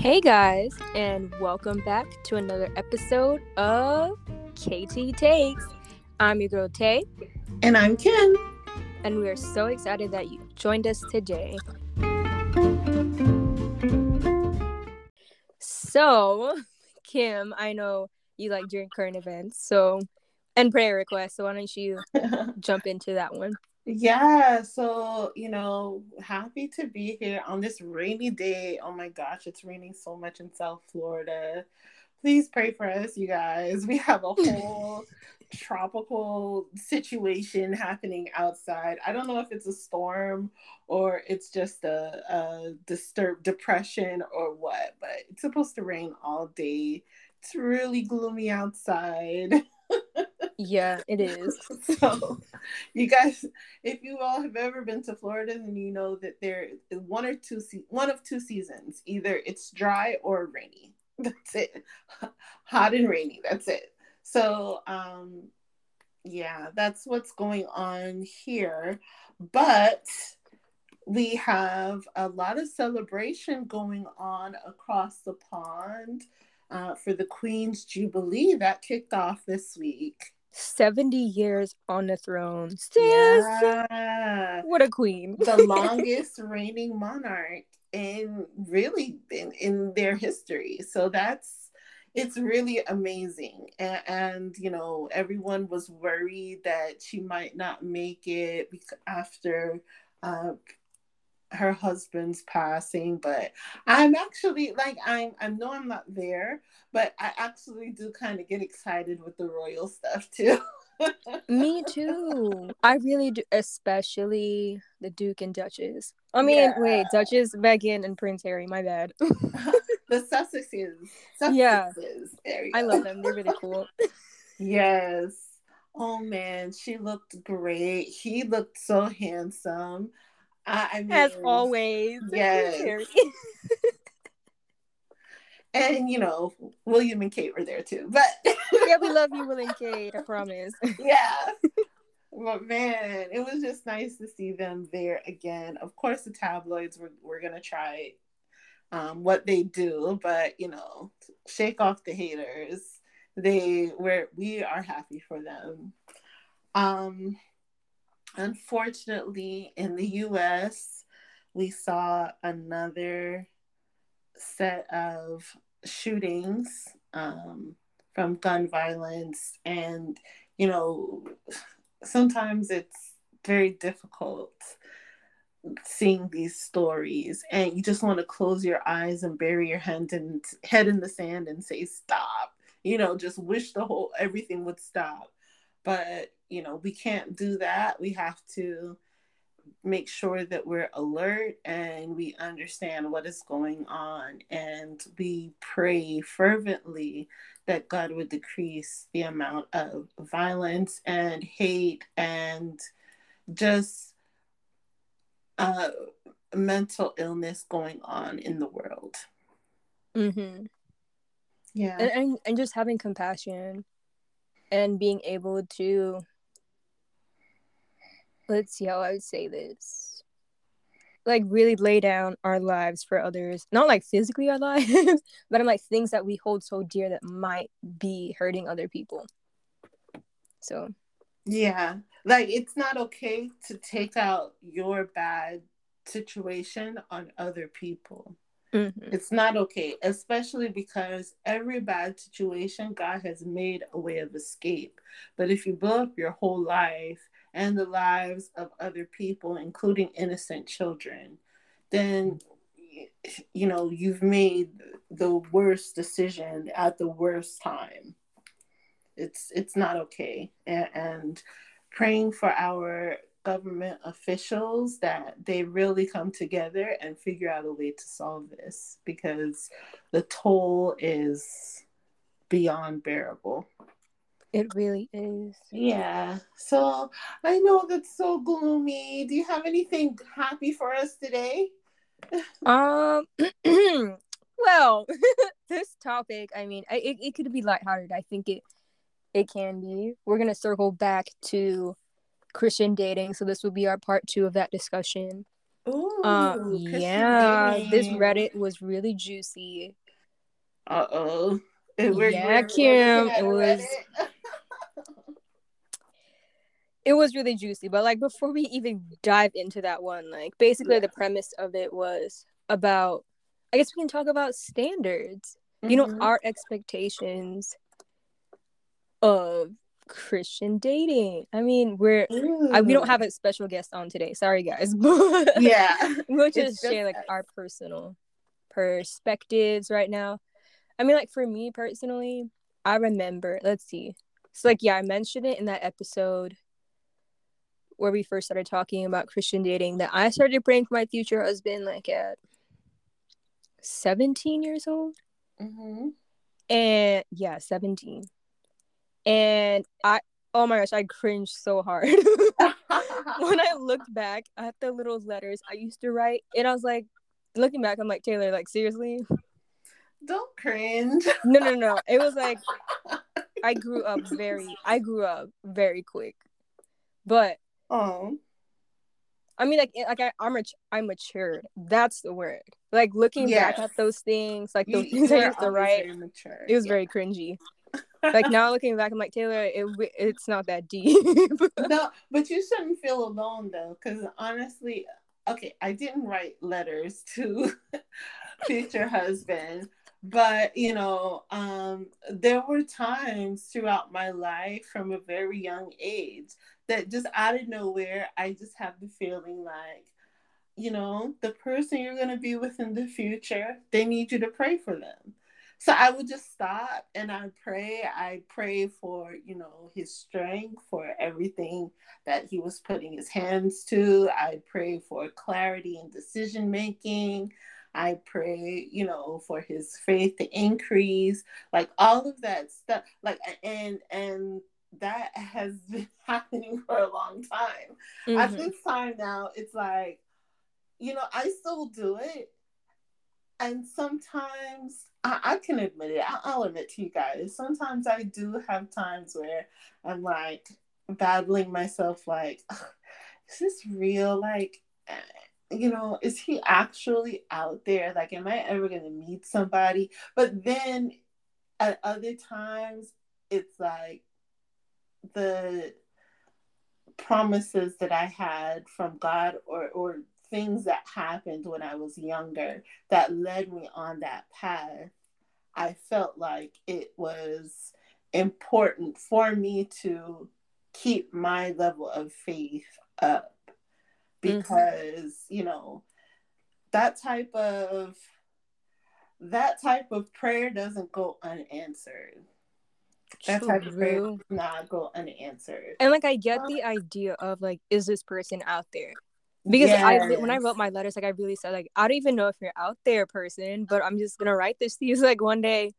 Hey guys, and welcome back to another episode of KT Takes. I'm your girl Tay, And I'm Kim. and we are so excited that you joined us today. So, Kim, I know you like during current events, so and prayer requests. So why don't you jump into that one? Yeah, so, you know, happy to be here on this rainy day. Oh my gosh, it's raining so much in South Florida. Please pray for us, you guys. We have a whole tropical situation happening outside. I don't know if it's a storm or it's just a, a disturbed depression or what, but it's supposed to rain all day. It's really gloomy outside. Yeah, it is. so you guys if you all have ever been to florida then you know that there is one or two se- one of two seasons either it's dry or rainy. That's it. Hot and rainy that's it. So um yeah that's what's going on here. But we have a lot of celebration going on across the pond uh, for the queen's jubilee that kicked off this week 70 years on the throne. Sis, yeah What a queen. the longest reigning monarch in really in, in their history. So that's it's really amazing. And, and you know, everyone was worried that she might not make it after uh, her husband's passing, but I'm actually like I'm I know I'm not there, but I actually do kind of get excited with the royal stuff too. Me too. I really do, especially the Duke and Duchess. I mean, Yeah. wait, Duchess, Meghan, and Prince Harry. My bad. the Sussexes. Sussexes. Yeah. I love them. They're really cool. Yes. Oh man, she looked great. He looked so handsome. I, mean, As always. Yes. And you know, William and Kate were there too. But yeah, we love you, Will and Kate. I promise. yeah. But man, it was just nice to see them there again. Of course, the tabloids were, were gonna try um, what they do, but you know, shake off the haters. They were we are happy for them. Um, unfortunately, in the U.S., we saw another set of shootings um, from gun violence, and you know, sometimes it's very difficult seeing these stories and you just want to close your eyes and bury your hand in head in the sand and say stop you know just wish the whole everything would stop but you know we can't do that we have to make sure that we're alert and we understand what is going on and we pray fervently that God would decrease the amount of violence and hate and just uh, mental illness going on in the world. hmm Yeah. And, and and just having compassion and being able to let's see how I would say this. Like really lay down our lives for others. Not like physically our lives, but I'm like things that we hold so dear that might be hurting other people. So Yeah. Like it's not okay to take out your bad situation on other people. Mhm. It's not okay, especially because every bad situation, God has made a way of escape. But if you blow up your whole life and the lives of other people, including innocent children, then you know you've made the worst decision at the worst time. It's it's not okay, and, and praying for our government officials that they really come together and figure out a way to solve this because the toll is beyond bearable. it really is. Yeah. So I know that's so gloomy. Do you have anything happy for us today? Um well, this topic, I mean, I, it, it could be lighthearted. I think it it can be. We're gonna circle back to Christian dating, so this will be our part two of that discussion. Ooh, Uh, Christian yeah, this. Reddit was really juicy. Uh oh. Yeah, we're, Kim, it was- It was really juicy, but like before we even dive into that one, like basically Yeah. the premise of it was about. I guess we can talk about standards. You know, Mhm. our expectations of Christian dating. I mean, we're I, we don't have a special guest on today. Sorry, guys, Yeah. we'll It's just share like us. our personal perspectives right now. I mean, like for me personally, I remember. Let's see. So like, yeah, I mentioned it in that episode where we first started talking about Christian dating that I started praying for my future husband like at seventeen years old, hmm and yeah, seventeen. And I, oh my gosh, I cringed so hard. when I looked back at the little letters I used to write, and I was like, looking back, I'm like, Taylor, like, seriously? Don't cringe. No, no, no. It was like, I grew up very, I grew up very quick. But, Oh. I mean, like, like I, I'm, mat- I matured. That's the word. Like, looking back at those things, like, You, those things I used to write, it was Yeah. very cringy. Like, now looking back, I'm like, Taylor, it, it's not that deep. no, but you shouldn't feel alone though, because honestly, okay, I didn't write letters to future husband, but you know, um, there were times throughout my life from a very young age that just out of nowhere, I just have the feeling like, you know, the person you're gonna be with in the future, they need you to pray for them. So I would just stop and I pray. I pray for, you know, his strength, for everything that he was putting his hands to. I pray for clarity in decision making. I pray, you know, for his faith to increase, like all of that stuff. Like and and that has been happening for a long time. At Mhm. this time now, it's like, you know, I still do it. And sometimes I, I can admit it. I, I'll admit to you guys. Sometimes I do have times where I'm like battling myself, like, is this real? Like, eh, you know, is he actually out there? Like, am I ever going to meet somebody? But then at other times, it's like the promises that I had from God or or things that happened when I was younger that led me on that path. I felt like it was important for me to keep my level of faith up mm-hmm. because, you know, that type of that type of prayer doesn't go unanswered. That type of prayer True. does not go unanswered. And like I get the idea of like, is this person out there? Because I when I wrote my letters, like I really said, like I don't even know if you're out there, person, but I'm just gonna write this to you. So, like one day,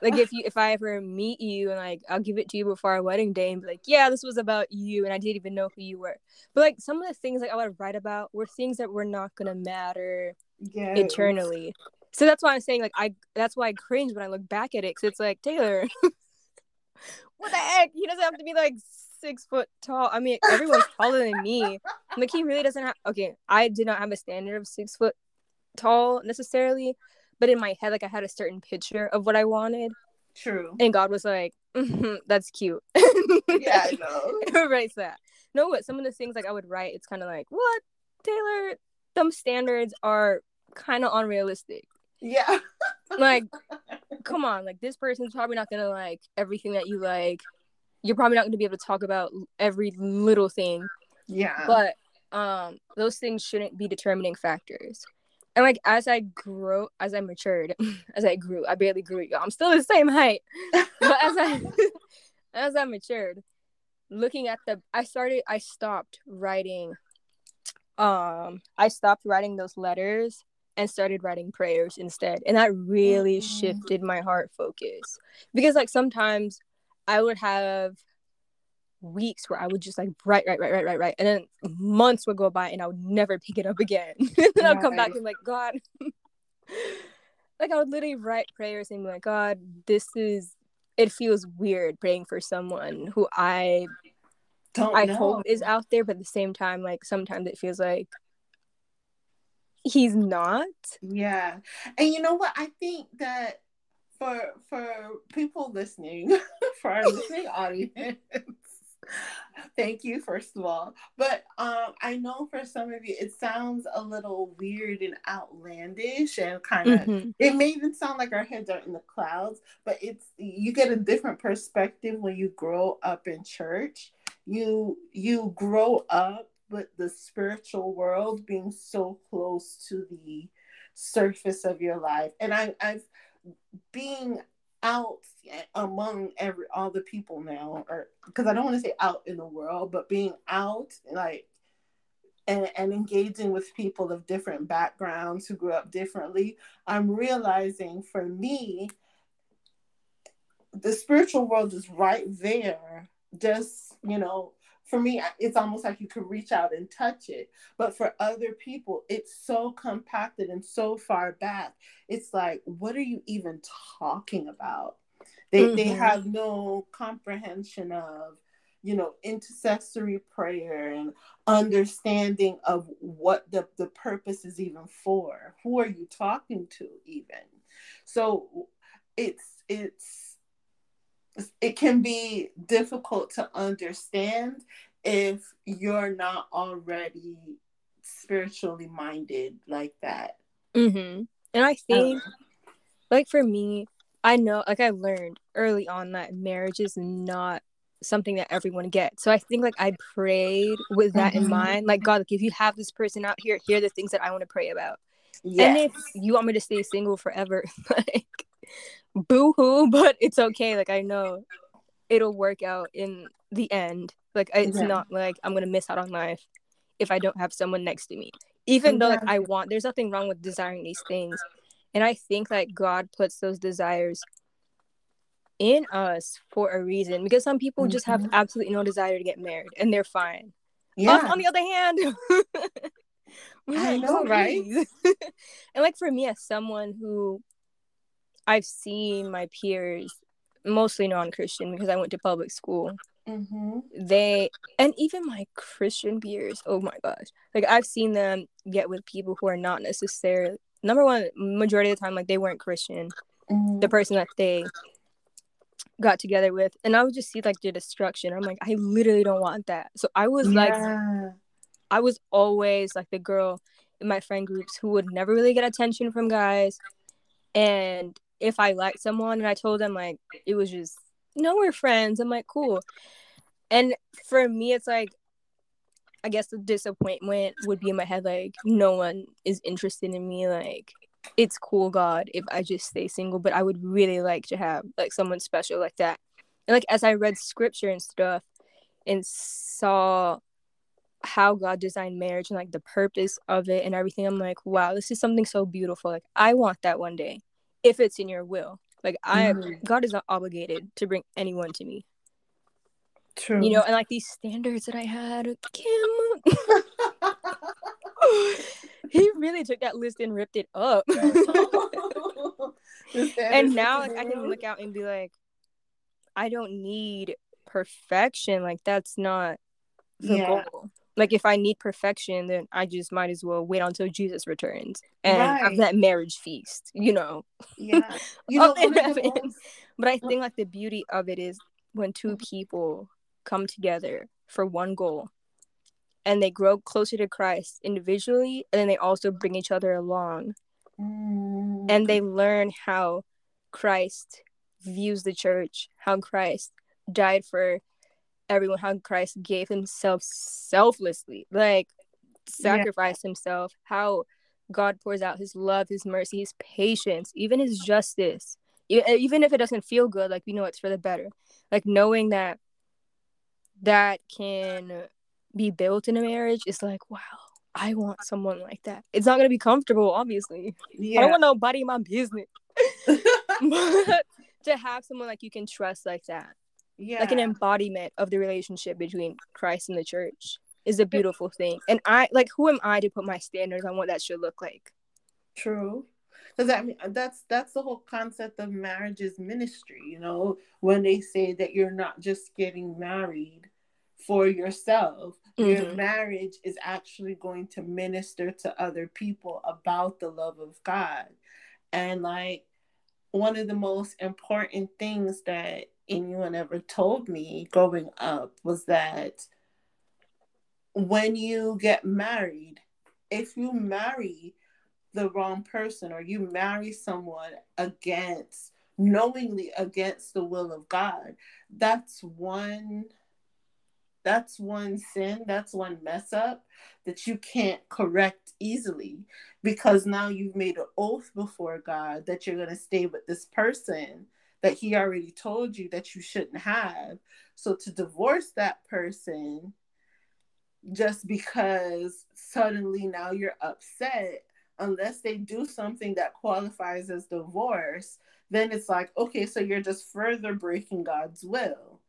like if you if I ever meet you and like I'll give it to you before our wedding day and be like, yeah, this was about you, and I didn't even know who you were. But like some of the things like I would write about were things that were not gonna matter yes. eternally. So that's why I'm saying like I that's why I cringe when I look back at it because it's like Taylor, what the heck? He doesn't have to be like six foot tall. I mean, everyone's taller than me. He really doesn't have. Okay, I did not have a standard of six foot tall necessarily, but in my head, like I had a certain picture of what I wanted, True. and God was like, "Mhm, "That's cute." Yeah, I know. Who writes that? No, but some of the things like I would write, it's kind of like, what, Taylor? Some standards are kind of unrealistic. Yeah. Like, come on, like this person's probably not gonna like everything that you like. You're probably not gonna be able to talk about every little thing, Yeah. but um, those things shouldn't be determining factors. And like as I grew, as I matured, as I grew, I barely grew. y'all. I'm still the same height, but as I as I matured, looking at the, I started, I stopped writing. Um, I stopped writing those letters and started writing prayers instead, and that really Mm. shifted my heart focus because like sometimes I would have weeks where I would just like write, write, write, write, write, write, and then months would go by and I would never pick it up again. and then I'll come back and like God, like I would literally write prayers and be like, God, this is. It feels weird praying for someone who I Don't I know. hope is out there, but at the same time, like sometimes it feels like he's not. Yeah. And you know what? I think that for for people listening, for our listening audience, thank you first of all. But um I know for some of you it sounds a little weird and outlandish and kind of mm-hmm. it may even sound like our heads are in the clouds, but it's you get a different perspective when you grow up in church. You you grow up with the spiritual world being so close to the surface of your life. And I, I've being out among every all the people now, or because I don't want to say out in the world, but being out like and, and engaging with people of different backgrounds who grew up differently, I'm realizing for me, the spiritual world is right there, just you know, for me, it's almost like you could reach out and touch it. But for other people, it's so compacted and so far back. It's like, what are you even talking about? They, mm-hmm. they have no comprehension of, you know, intercessory prayer and understanding of what the, the purpose is even for. Who are you talking to, even? So it's, it's, it can be difficult to understand if you're not already spiritually minded like that. Mm-hmm. And I think, um, like for me, I know, like I learned early on that marriage is not something that everyone gets. So I think like I prayed with that mm-hmm. in mind. Like God, like if you have this person out here, here are the things that I want to pray about. Yes. And if you want me to stay single forever, like boo hoo, but it's okay. Like I know it'll work out in the end. Like it's yeah. not like I'm gonna miss out on life if I don't have someone next to me. Even though like I want, there's nothing wrong with desiring these things, and I think like God puts those desires in us for a reason because some people mm-hmm. just have mm-hmm. absolutely no desire to get married and they're fine. Yeah. Us, on the other hand, I know, right? and like for me, as someone who I've seen my peers, mostly non-Christian because I went to public school. Mm-hmm. They and even my Christian peers. Oh my gosh! Like I've seen them get with people who are not necessarily number one. Majority of the time, like they weren't Christian. Mm-hmm. The person that they got together with, and I would just see like the destruction. I'm like, I literally don't want that. So I was yeah. like, I was always like the girl in my friend groups who would never really get attention from guys, and if I liked someone and I told them like it was just no we're friends. I'm like cool. And for me it's like i guess the disappointment would be in my head like no one is interested in me. Like it's cool god if i just stay single but i would really like to have like someone special like that. And like as i read scripture and stuff and saw how god designed marriage and like the purpose of it and everything i'm like wow this is something so beautiful. Like i want that one day if it's in your will like I mm. God is not obligated to bring anyone to me. True. You know, and like these standards that I had, Kim. he really took that list and ripped it up. and now like I can look out and be like, I don't need perfection. Like that's not the yeah. goal like if I need perfection, then I just might as well wait until Jesus returns and right. have that marriage feast, you know. Yeah. You know, but I think like the beauty of it is when two people come together for one goal and they grow closer to Christ individually and then they also bring each other along. Mm. And they learn how Christ views the church, how Christ died for everyone how Christ gave himself selflessly, like sacrificed yeah. himself, how God pours out his love, his mercy, his patience, even his justice. Even if it doesn't feel good, like we know it's for the better. Like knowing that that can be built in a marriage is like, wow, I want someone like that. It's not gonna be comfortable, obviously. Yeah. I don't want nobody in my business. but to have someone like you can trust like that yeah like an embodiment of the relationship between christ and the church is a beautiful thing and i like who am i to put my standards on what that should look like true because I mean that's that's the whole concept of marriage is ministry you know when they say that you're not just getting married for yourself. Mm-hmm. Your marriage is actually going to minister to other people about the love of God. And like one of the most important things that anyone ever told me growing up was that when you get married, if you marry the wrong person or you marry someone against knowingly against the will of God, that's one that's one sin, that's one mess up that you can't correct easily because now you've made an oath before God that you're going to stay with this person that he already told you that you shouldn't have. So to divorce that person just because suddenly now you're upset unless they do something that qualifies as divorce, then it's like, okay, so you're just further breaking God's will.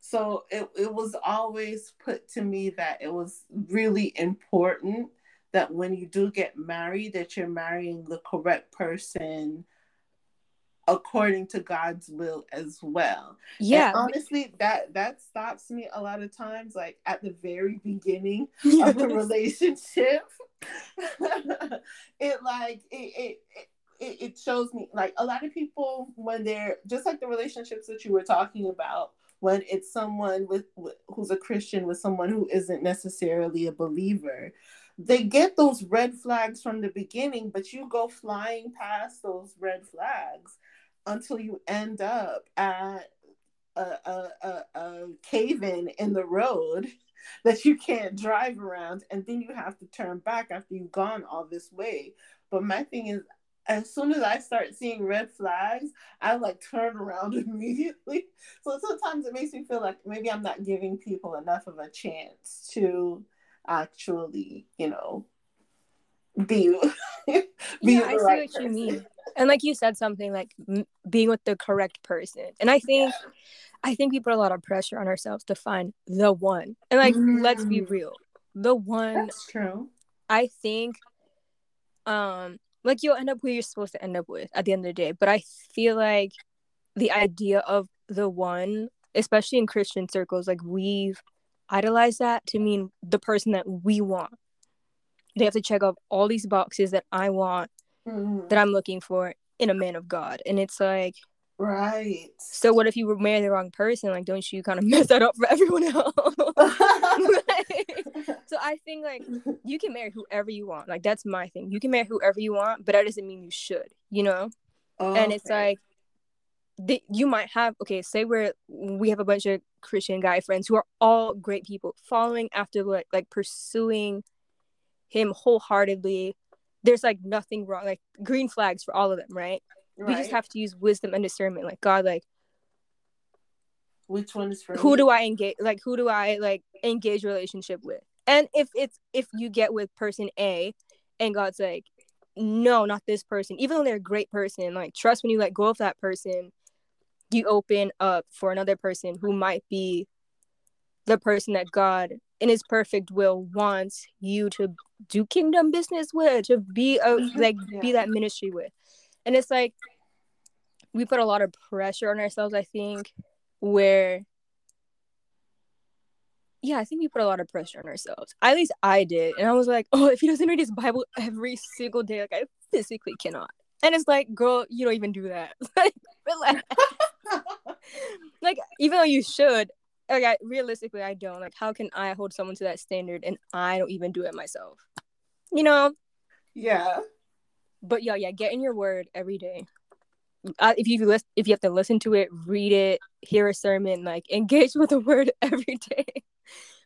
So it, it was always put to me that it was really important that when you do get married, that you're marrying the correct person according to God's will as well. Yeah. And honestly, that that stops me a lot of times, like at the very beginning of the relationship. it like it, it it it shows me like a lot of people when they're just like the relationships that you were talking about when it's someone with, with who's a Christian with someone who isn't necessarily a believer they get those red flags from the beginning but you go flying past those red flags until you end up at a, a, a, a cave in in the road that you can't drive around and then you have to turn back after you've gone all this way but my thing is as soon as I start seeing red flags, I like turn around immediately. So sometimes it makes me feel like maybe I'm not giving people enough of a chance to actually, you know, be, be yeah, I see what person. you mean. And like you said something like m- being with the correct person. And I think yeah. I think we put a lot of pressure on ourselves to find the one. And like mm. let's be mm. real. The one That's true. I think um like you'll end up who you're supposed to end up with at the end of the day. But I feel like the idea of the one, especially in Christian circles, like we've idolized that to mean the person that we want. They have to check off all these boxes that I want, mm-hmm. that I'm looking for in a man of God. And it's like, Right. So what if you were marrying the wrong person? Like, don't you kind of mess that up for everyone else? so I think like you can marry whoever you want. Like that's my thing. You can marry whoever you want, but that doesn't mean you should. You know. Oh, and it's okay. like you might have okay. Say we're we have a bunch of Christian guy friends who are all great people, following after like like pursuing him wholeheartedly. There's like nothing wrong, like green flags for all of them, right? Right. We just have to use wisdom and discernment. Like God, like which one is for who do I engage? Like who do I like engage relationship with? And if it's if you get with person A, and God's like, no, not this person, even though they're a great person, like trust when you let go of that person, you open up for another person who might be the person that God in his perfect will wants you to do kingdom business with, to be a mm-hmm. like yeah. be that ministry with. And it's like we put a lot of pressure on ourselves i think where yeah i think we put a lot of pressure on ourselves. At least i did. And i was like oh if he doesn't read his bible every single day like i physically cannot. And it's like girl you don't even do that. Like like even though you should like I, realistically i don't like how can i hold someone to that standard and i don't even do it myself you know yeah but yeah, yeah, get in your word every day. Uh, if you list, if you have to listen to it, read it, hear a sermon, like engage with the word every day.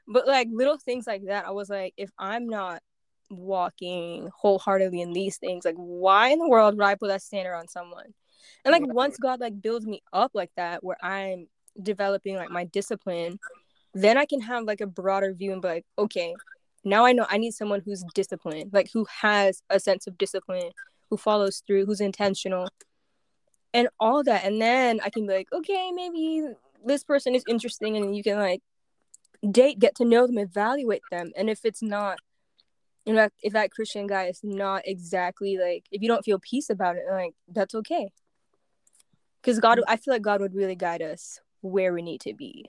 but like little things like that, I was like, if I'm not walking wholeheartedly in these things, like why in the world would I put that standard on someone? And like once God like builds me up like that, where I'm developing like my discipline, then I can have like a broader view and be like, okay, now I know I need someone who's disciplined, like who has a sense of discipline, who follows through, who's intentional, and all that. And then I can be like, okay, maybe this person is interesting, and you can like date, get to know them, evaluate them. And if it's not, you know, if that Christian guy is not exactly like, if you don't feel peace about it, like that's okay. Because God, I feel like God would really guide us where we need to be.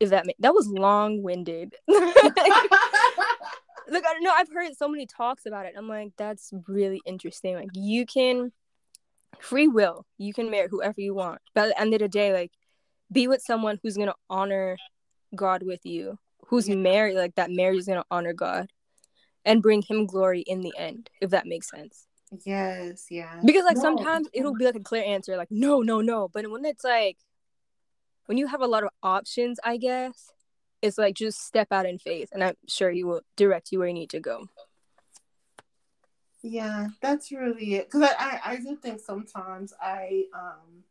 If that ma- that was long winded. Look, I don't know. I've heard so many talks about it. I'm like, that's really interesting. Like, you can free will. You can marry whoever you want, but at the end of the day, like, be with someone who's gonna honor God with you, who's Yeah. married. Like that marriage is gonna honor God, and bring Him glory in the end. If that makes sense. yes, yeah. Because like No. sometimes it'll be like a clear answer, like no, no, no. But when it's like when you have a lot of options, I guess it's like just step out in faith, and I'm sure He will direct you where you need to go. Yeah, that's really it. Because I, I, I do think sometimes I um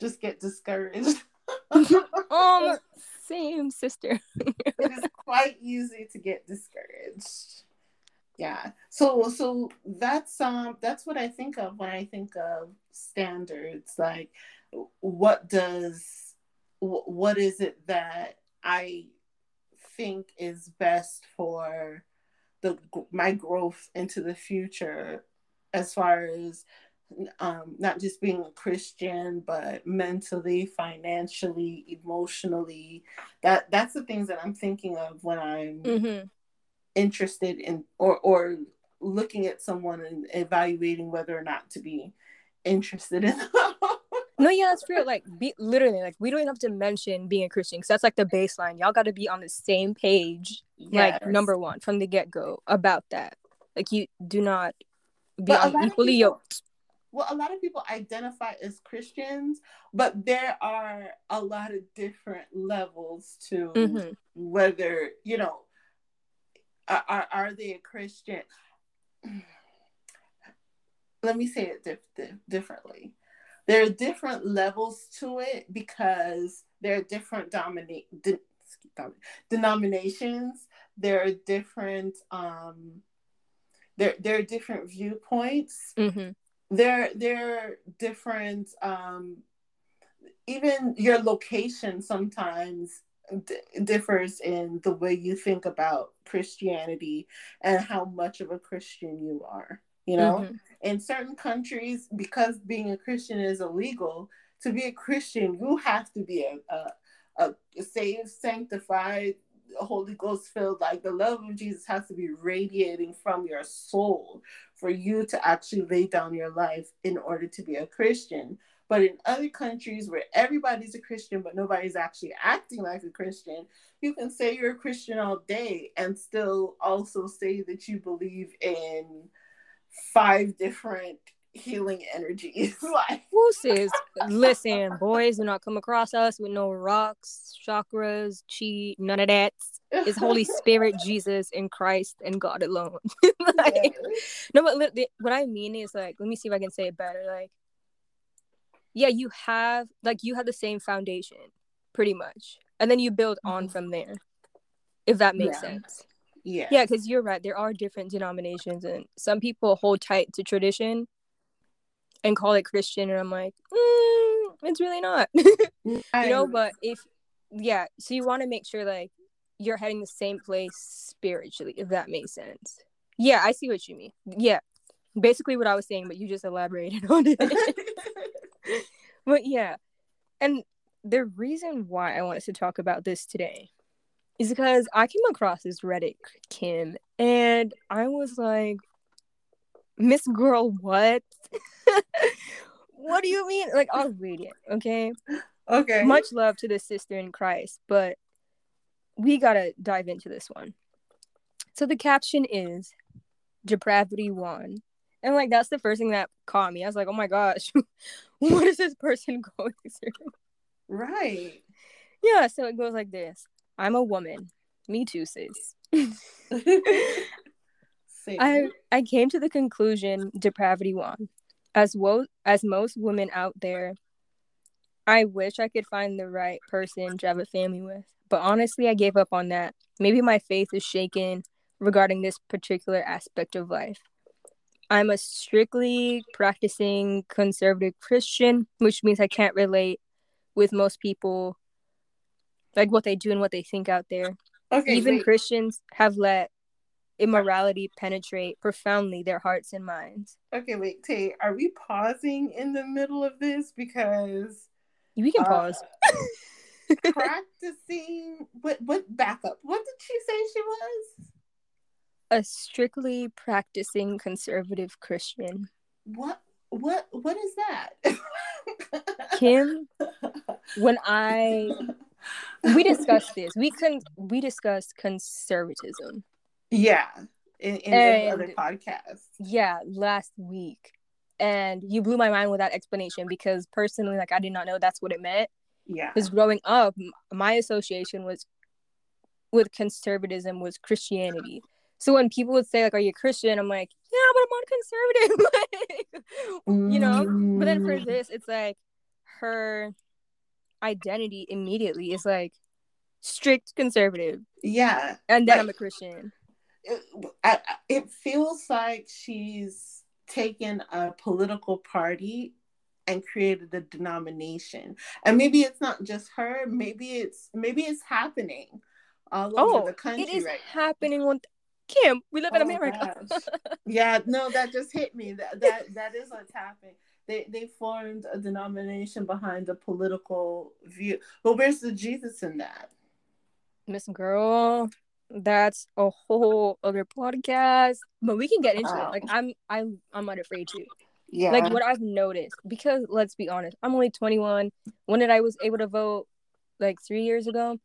just get discouraged. Um, same sister. it is quite easy to get discouraged. Yeah. So so that's um that's what I think of when I think of standards. Like, what does wh- what is it that I think is best for the my growth into the future as far as um, not just being a Christian, but mentally, financially, emotionally. That that's the things that I'm thinking of when I'm Mm-hmm. interested in or or looking at someone and evaluating whether or not to be interested in them. No, yeah, that's real. Like, be literally, like, we don't even have to mention being a Christian because that's like the baseline. Y'all got to be on the same page, like number one from the get go about that. Like, you do not be But a on lot of equally yoked. well, a lot of people identify as Christians, but there are a lot of different levels to Mm-hmm. whether you know are, are, are they a christian let me say it dif- dif- differently there are different levels to it because there are different dominate de- denominations there are different um there there are different viewpoints Mm-hmm. there there are different um even your location sometimes d- differs in the way you think about christianity and how much of a christian you are you know Mhm. In certain countries because being a christian is illegal to be a christian you have to be a, a, a saved sanctified holy ghost filled like the love of jesus has to be radiating from your soul for you to actually lay down your life in order to be a christian. But in other countries where everybody's a christian but nobody's actually acting like a christian you can say you're a christian all day and still also say that you believe in five different healing energies. like, Who says, listen, boys do not come across us with no rocks, chakras, chi, none of that. It's Holy Spirit, Jesus, and Christ, and God alone. like, no, but what I mean is like, let me see if I can say it better. Like, yeah, you have like you have the same foundation, pretty much, and then you build on Mhm. from there. If that makes Yeah. sense. Yeah. Yeah, because you're right. There are different denominations, and some people hold tight to tradition and call it Christian, and I'm like, mm, it's really not. you know, but if yeah, so you want to make sure like you're heading the same place spiritually, if that makes sense. Yeah, I see what you mean. Yeah, basically what I was saying, but you just elaborated on it. but yeah, and the reason why I wanted to talk about this today is because I came across this Reddit Kim, and I was like, Miss Girl, what? what do you mean? Like, I'll read it, okay? okay. much love to the sister in Christ, but we gotta dive into this won. So the caption is depravity one. And like that's the first thing that caught me. I was like, oh my gosh, what is this person going through? Right. Yeah, so it goes like this. I'm a woman. Me too, sis. I I came to the conclusion depravity won. As wo- as most women out there, I wish I could find the right person to have a family with. But honestly, I gave up on that. Maybe my faith is shaken regarding this particular aspect of life. I'm a strictly practicing conservative Christian, which means I can't relate with most people like what they do and what they think out there. okay. Even wait. Christians have let immorality penetrate profoundly their hearts and minds. Okay, wait, Tay, are we pausing in the middle of this? Because We can uh, pause. practicing what what backup? What did she say she was? A strictly practicing conservative Christian. What what what is that? Kim, when I we discussed this. We can we discussed conservatism. Yeah. In, in and, other podcasts. Yeah, last week. And you blew my mind with that explanation because personally, like I did not know that's what it meant. Yeah. Because growing up, my association was with conservatism was Christianity. So when people would say like, "Are you Christian?" I'm like, "Yeah, but I'm not conservative." you know. But then for mm. this, it's like her identity immediately is like strict conservative. Yeah. And then like, I'm a Christian. It, I, it feels like she's taken a political party and created a denomination. And maybe it's not just her, maybe it's maybe it's happening all over oh, the country. It is right happening with Kim. We live oh, in America. yeah, no, that just hit me. That that that is what's happening they they formed a denomination behind a political view. But where's the Jesus in that? Miss Girl, that's a whole other podcast. But we can get into it. Like I'm I'm I'm not afraid to. Yeah. Like what I've noticed, because let's be honest, I'm only 21. When did I was able to vote? Like three years ago.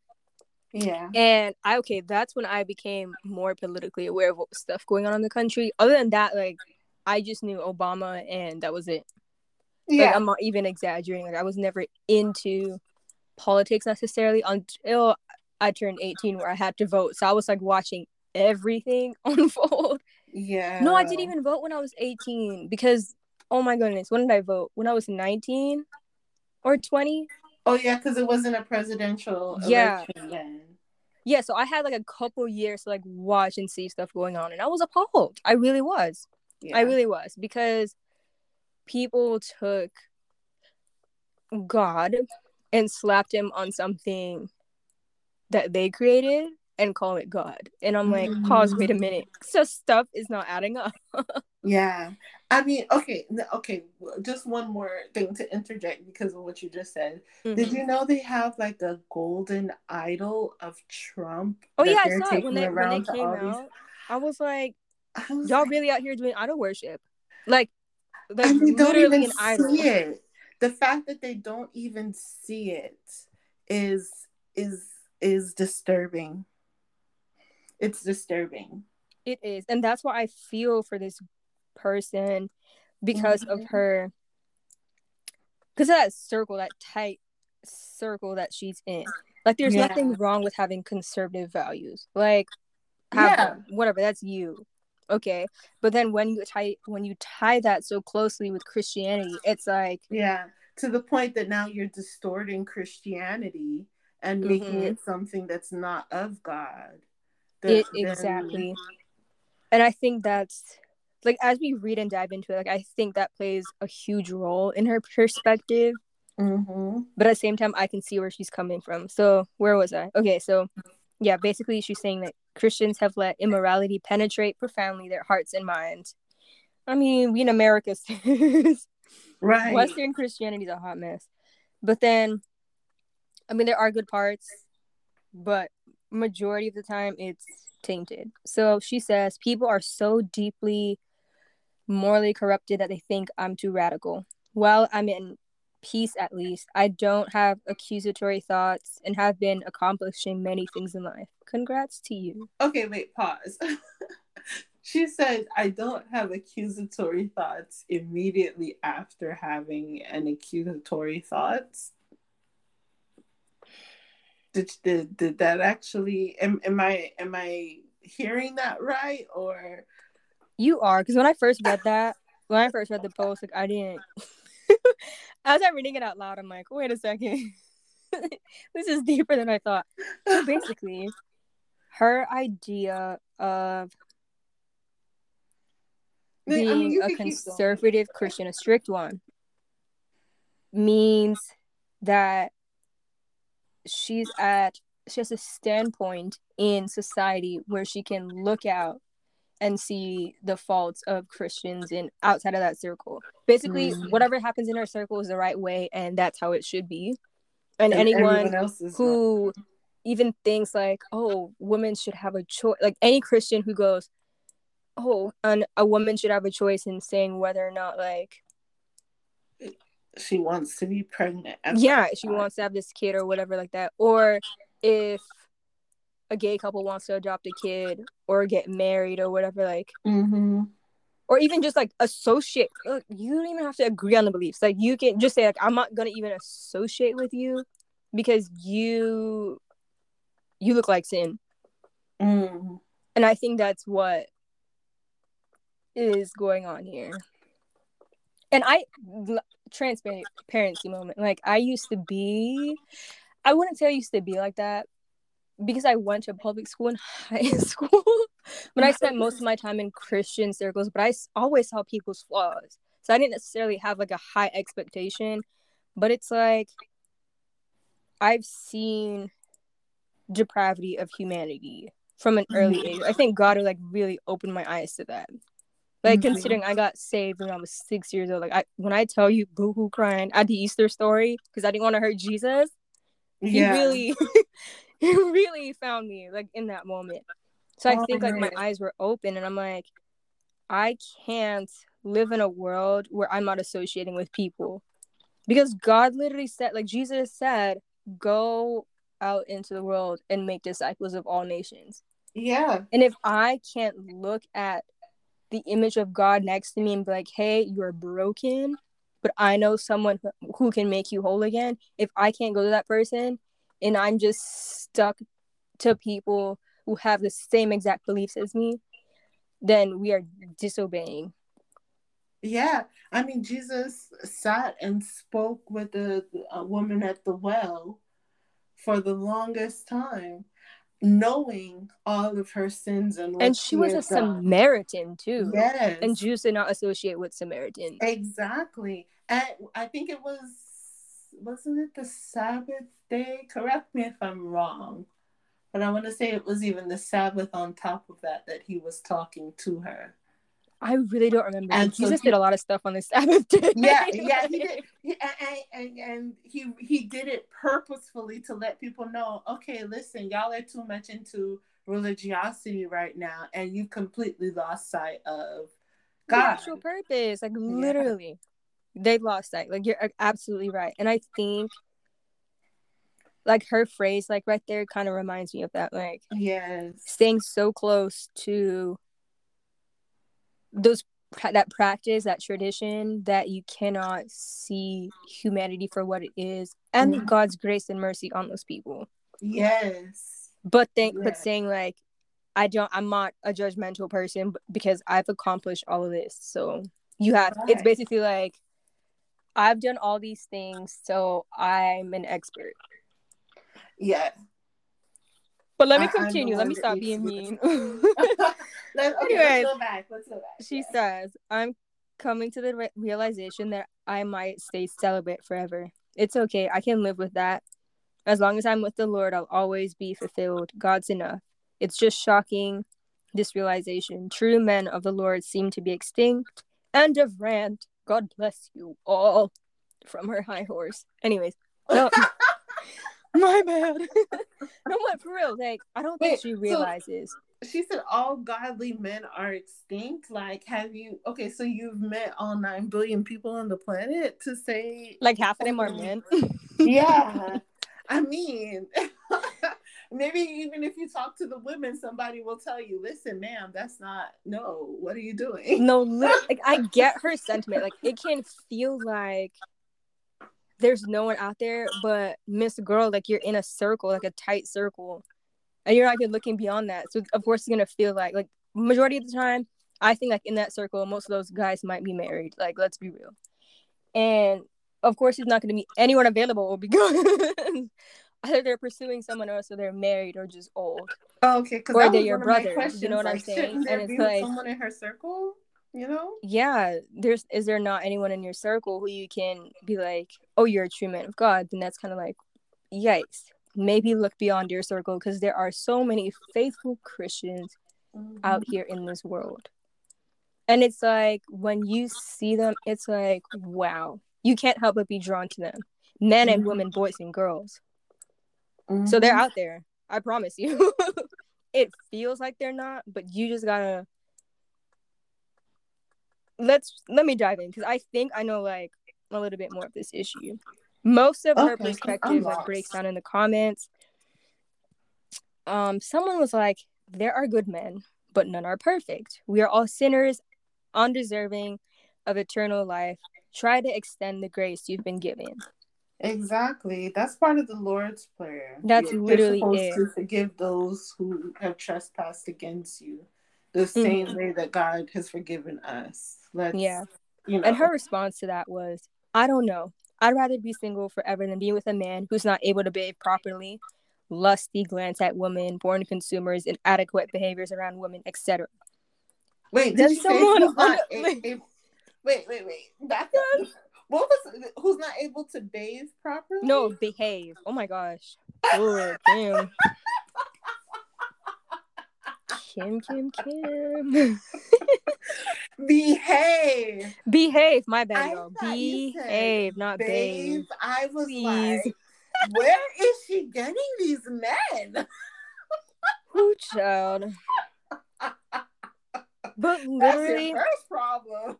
Yeah. And I okay, that's when I became more politically aware of what stuff going on in the country. Other than that, like I just knew Obama and that was it. Yeah. Like, I'm not even exaggerating. Like I was never into politics necessarily until I turned 18 where I had to vote. So I was like watching everything unfold. Yeah. No, I didn't even vote when I was 18 because oh my goodness, when did I vote? When I was 19 or 20? Oh yeah, because it wasn't a presidential yeah. then. Yeah, so I had like a couple years to like watch and see stuff going on, and I was appalled. I really was. Yeah. I really was because people took God and slapped him on something that they created and call it God. And I'm like, mm-hmm. pause, wait a minute. So stuff is not adding up. yeah. I mean, okay, okay, just one more thing to interject because of what you just said. Mm-hmm. Did you know they have like a golden idol of Trump? Oh yeah, I saw it when they, when they came out. These... I was like, I was y'all like... really out here doing idol worship. Like and they don't even see idol. it. The fact that they don't even see it is is is disturbing. It's disturbing. It is, and that's why I feel for this person because mm-hmm. of her because of that circle, that tight circle that she's in. Like, there's yeah. nothing wrong with having conservative values. Like, have yeah. whatever. That's you okay. But then when you tie when you tie that so closely with christianity it's like yeah to the point that now you're distorting christianity and making mm-hmm. it something that's not of god. It, exactly. And i think that's like as we read and dive into it like i think that plays a huge role in her perspective. Mm-hmm. but at the same time i can see where she's coming from. So where was i? Okay so yeah basically she's saying that Christians have let immorality penetrate profoundly their hearts and minds. I mean, we in America, right? Western Christianity is a hot mess. But then, I mean, there are good parts, but majority of the time it's tainted. So she says people are so deeply morally corrupted that they think I'm too radical. Well, I'm in peace at least. I don't have accusatory thoughts and have been accomplishing many things in life. Congrats to you. Okay, wait, pause. she said, I don't have accusatory thoughts immediately after having an accusatory thoughts. Did, did, did that actually am, am I am I hearing that right or you are because when I first read that when I first read the post like I didn't as I'm reading it out loud, I'm like, wait a second. this is deeper than I thought. So basically, her idea of being I mean, a conservative Christian, a strict one, means that she's at she has a standpoint in society where she can look out and see the faults of Christians in outside of that circle. Basically, mm. whatever happens in our circle is the right way, and that's how it should be. and, And anyone everyone else is who even thinks like, oh, women should have a choice. Like any Christian who goes, oh, and a woman should have a choice in saying whether or not like, she wants to be pregnant. yeah, she wants to have this kid or whatever like that, or if a gay couple wants to adopt a kid or get married or whatever like Mhm. or even just like associate look, you don't even have to agree on the beliefs like you can just say like i'm not gonna even associate with you because you you look like sin Mm. and i think that's what is going on here and i transparency moment like i used to be i wouldn't say i used to be like that because i went to public school in high school but i spent most of my time in christian circles but I always saw people's flaws so i didn't necessarily have like a high expectation but it's like i've seen depravity of humanity from an early age i think god would like really opened my eyes to that like Mhm. considering I got saved when I was six years old, like I when I tell you boohoo crying at the Easter story because I didn't want to hurt Jesus, he Yeah. really he really found me like in that moment. So I Oh, think like my eyes were open and I'm like, I can't live in a world where I'm not associating with people. Because God literally said, like Jesus said, go out into the world and make disciples of all nations. Yeah. And if I can't look at the image of God next to me and be like, hey, you're broken, but I know someone who can make you whole again, if I can't go to that person and I'm just stuck to people who have the same exact beliefs as me, then we are disobeying. Yeah, I mean, Jesus sat and spoke with the a woman at the well for the longest time, knowing all of her sins and and she was a done. Samaritan too. Yes, And Jews did not associate with Samaritans. exactly. And I think it was wasn't it the Sabbath day? Correct me if I'm wrong, but I want to say it was even the Sabbath on top of that that he was talking to her. I really don't remember. And so Jesus he- did a lot of stuff on the Sabbath day. yeah, yeah, he did. He, and, and, and he he did it purposefully to let people know. Okay, listen, y'all are too much into religiosity right now, and you've completely lost sight of the actual purpose. Like literally, they lost sight. Like you're absolutely right. And I think, like her phrase, like right there, kind of reminds me of that. Like Yes. staying so close to those that practice, that tradition, that you cannot see humanity for what it is, and Mhm. God's grace and mercy on those people. Yes. But think, Yeah. but saying like. I don't. I'm not a judgmental person because I've accomplished all of this. So you have. It's basically like I've done all these things, so I'm an expert. Yeah. But let me I- I'm the continue. Let me stop being mean. Let, okay, Anyways. let's go back. Let's go back. she Yeah. says, "I'm coming to the re- realization that I might stay celibate forever. It's okay. I can live with that. As long as I'm with the Lord, I'll always be fulfilled. God's enough. It's just shocking." This realization. True men of the Lord seem to be extinct. End of rant. God bless you all. From her high horse. Anyways, no, my bad. no, what for real? Like, I don't think Wait, she so- realizes. she said all godly men are extinct. Like, have you? Okay, so you've met all nine billion people on the planet to say Like half of them are oh men. yeah. I mean, maybe even if you talk to the women, somebody will tell you, "Listen, ma'am, that's not. No, what are you doing?" no, lit- like I get her sentiment. Like it can feel like there's no one out there, but Miss Girl, like you're in a circle, like a tight circle, and you're not even looking beyond that. So of course, you're gonna feel like like majority of the time, I think like in that circle, most of those guys might be married. Like let's be real, and of course, he's not gonna be anyone available because either they're pursuing someone else or they're married or just old. Oh, okay, because Or they're your brother, you know what I'm saying? And it's like- someone in her circle? You know? yeah there's is there not anyone in your circle who you can be like oh you're a true man of god then that's kind of like yikes maybe look beyond your circle because there are so many faithful christians out here in this world and it's like when you see them it's like wow you can't help but be drawn to them men and women, boys and girls. So they're Mhm. out there. I promise you. it feels like they're not, but you just gotta let's let me dive in because I think I know like a little bit more of this issue. Most of her Okay, 'cause perspective like breaks down in the comments. Um, someone was like, "There are good men, but none are perfect. We are all sinners, undeserving of eternal life. Try to extend the grace you've been given." Exactly. That's part of the Lord's Prayer. That's You're literally supposed it. to forgive those who have trespassed against you, the Mm-hmm. same way that God has forgiven us. Let's, Yeah. you know. And her response to that was, I don't know. I'd rather be single forever than be with a man who's not able to behave properly, lusty glance at women, born consumers, inadequate behaviors around women, etc. wait, did say someone who's not a- a- wait, wait, wait. Back up. What was who's not able to bathe properly? No, behave. Oh my gosh. Oh, Kim. Kim, Kim, Kim. behave. behave. My bad, y'all. thought you said Behave, not bathe. Babe, I was Please. like, where is she getting these men? Who child? But That's literally, first problem.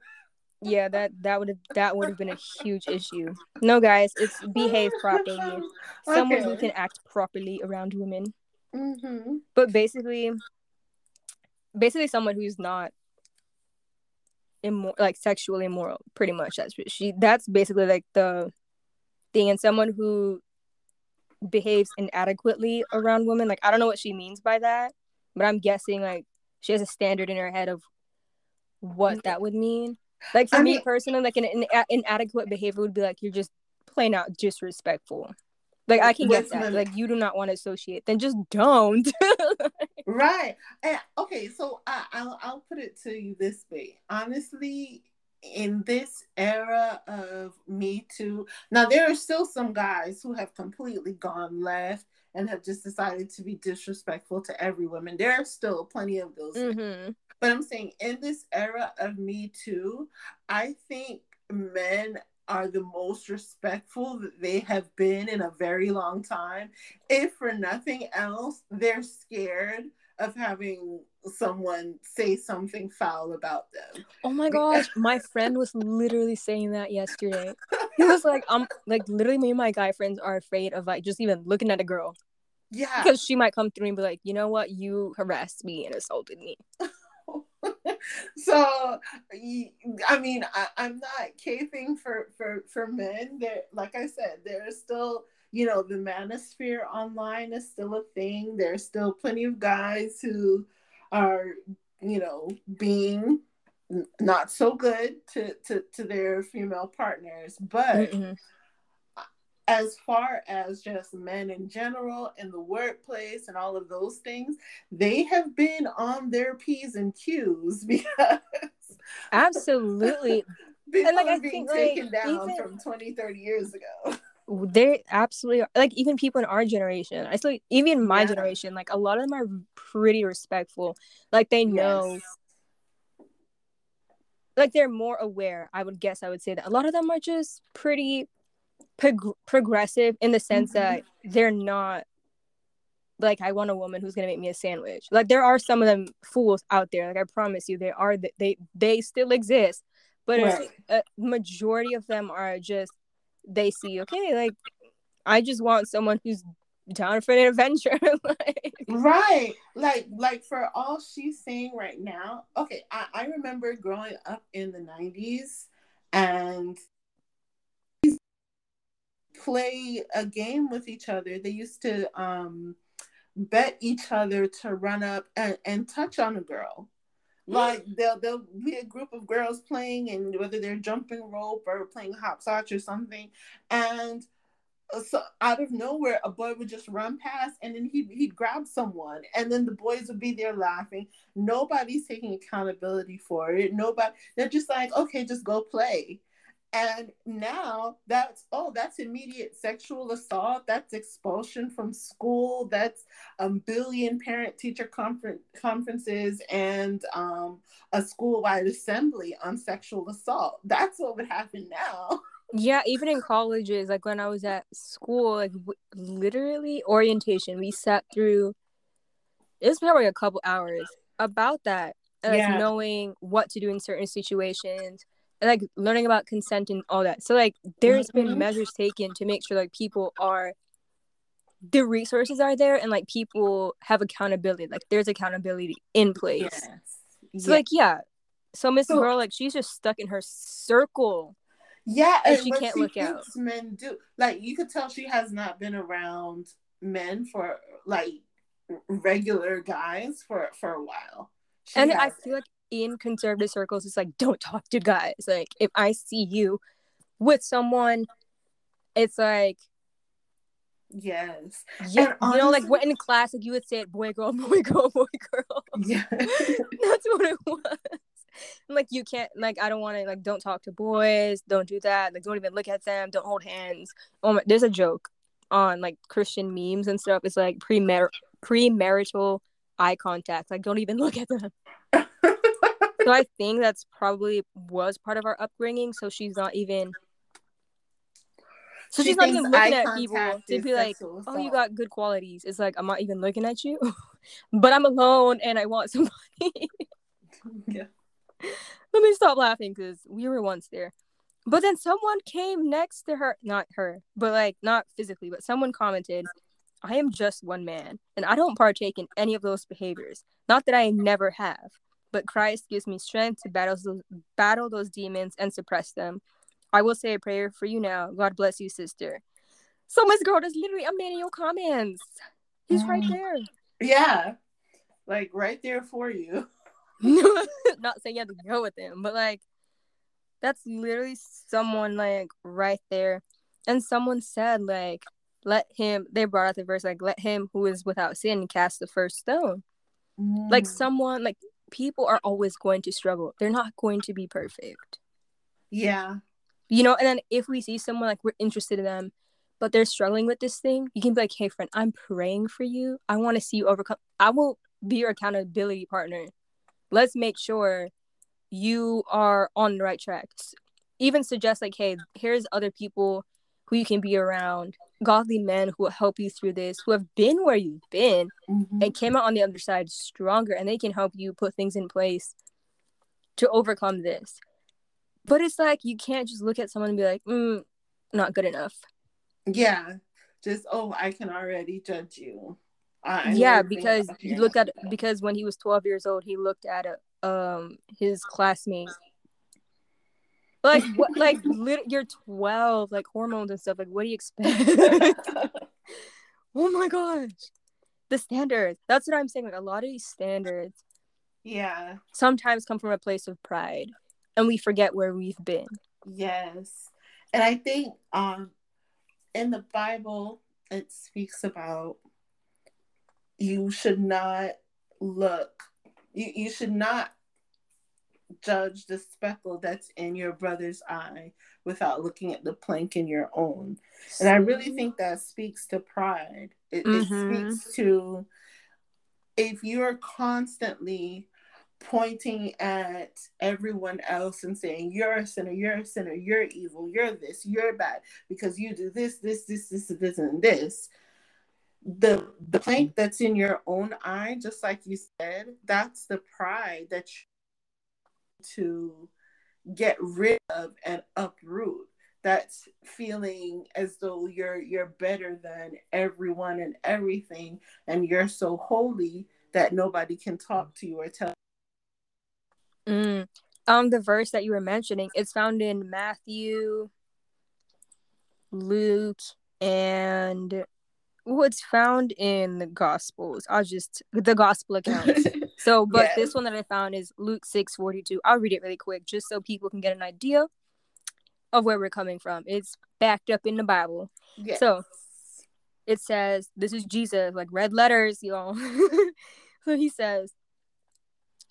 yeah, that that would have that would have been a huge issue. No, guys, it's behave properly. Someone who can act properly around women. Mm-hmm. But basically, basically someone who's not immoral, like sexually immoral. Pretty much, that's she. That's basically like the thing. And someone who behaves inadequately around women. Like I don't know what she means by that, but I'm guessing like she has a standard in her head of what that would mean. Like for I me mean- personally, like an, an inadequate behavior would be like you're just plain out disrespectful. Like I can get that. Like you do not want to associate, then just don't. Right. And, okay, so I, I'll I'll put it to you this way. Honestly, in this era of Me Too, now there are still some guys who have completely gone left and have just decided to be disrespectful to every woman. There are still plenty of those. hmm But I'm saying in this era of Me Too, I think men are the most respectful that they have been in a very long time. If for nothing else, they're scared of having someone say something foul about them. Oh my gosh, my friend was literally saying that yesterday. He was like, "I'm like literally me and my guy friends are afraid of like just even looking at a girl Yeah. because she might come through and be like, you know what, you harassed me and assaulted me." so i mean, I, I'm not caving for for for men. There, like I said, there is still, you know, the manosphere online is still a thing. There's still plenty of guys who are, you know, being not so good to to to their female partners, but Mm-mm. As far as just men in general in the workplace and all of those things, they have been on their P's and Q's because Absolutely, And, like, I think, like, taken down even- from 20, 30 years ago. they absolutely are. like even people in our generation. I still even my Yeah. generation, like a lot of them are pretty respectful. Like they know, Yes. like they're more aware. I would guess I would say that a lot of them are just pretty prog- progressive in the sense Mhm. that they're not like I want a woman who's gonna make me a sandwich. Like there are some of them fools out there. Like I promise you, they are. They they still exist, but a- Right. a majority of them are just they see okay, like I just want someone who's down for an adventure. like, Right. Like like for all she's saying right now, okay, I, I remember growing up in the 90s and play a game with each other. They used to um bet each other to run up and, and touch on a girl. Like they'll they'll be a group of girls playing and whether they're jumping rope or playing hopscotch or something. And so out of nowhere, a boy would just run past, and then he he'd grab someone, and then the boys would be there laughing. Nobody's taking accountability for it. Nobody. They're just like, okay, just go play. And now that's oh, that's immediate sexual assault. That's expulsion from school. That's a billion parent teacher conference conferences and um, a school wide assembly on sexual assault. That's what would happen now. Yeah, even in colleges, like when I was at school, like w- literally orientation, we sat through. It was probably a couple hours about that, Yeah. knowing what to do in certain situations, like learning about consent and all that. So like, there's been mm-hmm. measures taken to make sure like people are, the resources are there, and like people have accountability. Like there's accountability in place. Yes. So like yeah, so Miss So- Girl like she's just stuck in her circle. Yeah, And she can't she look out. men do. Like you could tell she has not been around men for like regular guys for for a while. She and I feel like in conservative circles, it's like don't talk to guys. Like if I see you with someone, it's like yes, yeah, And you know, like honestly- what in class, like you would say it, boy, girl, boy, girl, boy, girl. yeah, That's what it was. And, like you can't, like I don't want to, like don't talk to boys, don't do that, like don't even look at them, don't hold hands. Oh my, there's a joke on like Christian memes and stuff. It's like premar premarital eye contact, like don't even look at them. So I think that's probably was part of our upbringing. So she's not even. So She she's not even looking at people to be like, "Oh, you got good qualities." It's like I'm not even looking at you, but I'm alone and I want somebody. yeah. Let me stop laughing because we were once there. But then someone came next to her, not her, but like not physically, but someone commented, I am just one man and I don't partake in any of those behaviors. Not that I never have, but Christ gives me strength to battle those, battle those demons and suppress them. I will say a prayer for you now. God bless you, sister. So, Miss Girl, there's literally a man in your comments. He's right Mm. there. Yeah. Like right there for you. not saying you have to go with him, but like that's literally someone like right there. And someone said like let him they brought out the verse like let him who is without sin cast the first stone. Like Mm. someone like people are always going to struggle. They're not going to be perfect. Yeah. You know, and then if we see someone like we're interested in them, but they're struggling with this thing, you can be like, hey friend, I'm praying for you. I want to see you overcome I will be your accountability partner. Let's make sure you are on the right track. Even suggest like, hey, here's other people who you can be around, godly men who will help you through this, who have been where you've been Mhm. and came out on the other side stronger, and they can help you put things in place to overcome this. But it's like you can't just look at someone and be like, mm, not good enough. Yeah. Just oh, I can already judge you. I yeah, because you look at because when he was 12 years old, he looked at a, um his classmate. Like what? Like lit- you're 12, like hormones and stuff. Like what do you expect? oh my gosh, the standards. That's what I'm saying. Like a lot of these standards yeah. sometimes come from a place of pride, and we forget where we've been. Yes. And I think um in the Bible it speaks about you should not look you, you should not judge the speckle that's in your brother's eye without looking at the plank in your own. And I really think that speaks to pride. It, Mhm. it speaks to if you're constantly pointing at everyone else and saying, You're a sinner, you're a sinner, you're evil, you're this, you're bad, because you do this, this, this, this, this, and this. The the plank that's in your own eye, just like you said, that's the pride that you to get rid of and uproot that's feeling as though you're you're better than everyone and everything and you're so holy that nobody can talk to you or tell Mm. Um, the verse that you were mentioning, it's found in Matthew, Luke, and it's found in the Gospels. I'll just the Gospel accounts. So, but Yes. this one that I found is Luke six forty two. I'll read it really quick, just so people can get an idea of where we're coming from. It's backed up in the Bible. yes. So- It says, "This is Jesus," like red letters, y'all. so he says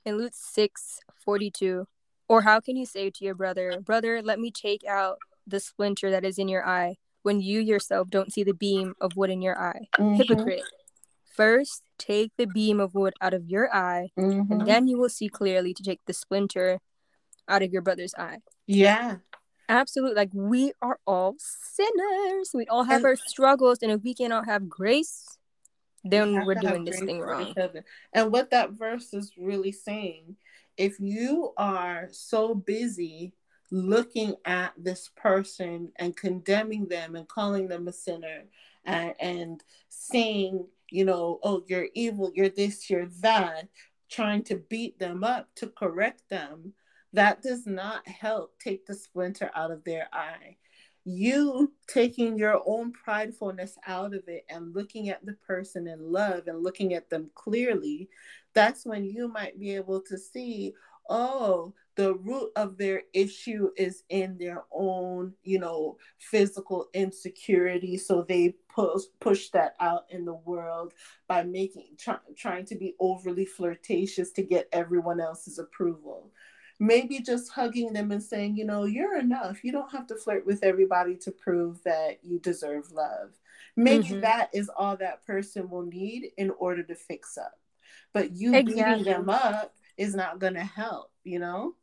in Luke six forty two, or how can you say to your brother, Brother, let me take out the splinter that is in your eye, when you yourself don't see the beam of wood in your eye? Mhm, Hypocrite. First, take the beam of wood out of your eye, mhm. and then you will see clearly to take the splinter out of your brother's eye. yeah Absolutely. Like we are all sinners. We all have And- our struggles. And if we cannot have grace, then we we're doing this thing wrong. And what that verse is really saying, if you are so busy looking at this person and condemning them and calling them a sinner and, and saying, you know, oh, you're evil, you're this, you're that, trying to beat them up to correct them, that does not help take the splinter out of their eye. You taking your own pridefulness out of it and looking at the person in love and looking at them clearly, that's when you might be able to see, oh, the root of their issue is in their own, you know, physical insecurity. So they push push that out in the world by making try, trying to be overly flirtatious to get everyone else's approval maybe just hugging them and saying, you know, you're enough. You don't have to flirt with everybody to prove that you deserve love. Maybe Mhm. that is all that person will need in order to fix up. But you Exactly. beating them up is not going to help, you know?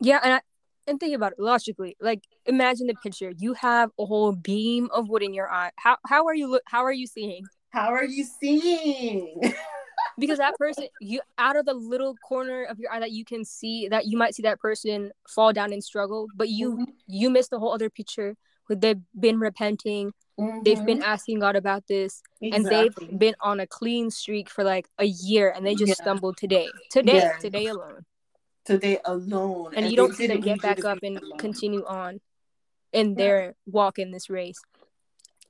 Yeah, and I and think about it logically. Like imagine the picture. You have a whole beam of wood in your eye. How how are you look how are you seeing? How are you seeing? Because that person you out of the little corner of your eye that you can see that you might see that person fall down and struggle, but you Mhm. you miss the whole other picture where they've been repenting, they've been Mhm. asking God about this, and they've been on a clean streak for like a year and they just Yeah. stumbled today. Today, Yeah. today alone. today alone. And, you don't see them get back up and alone. continue on in Yeah. their walk in this race.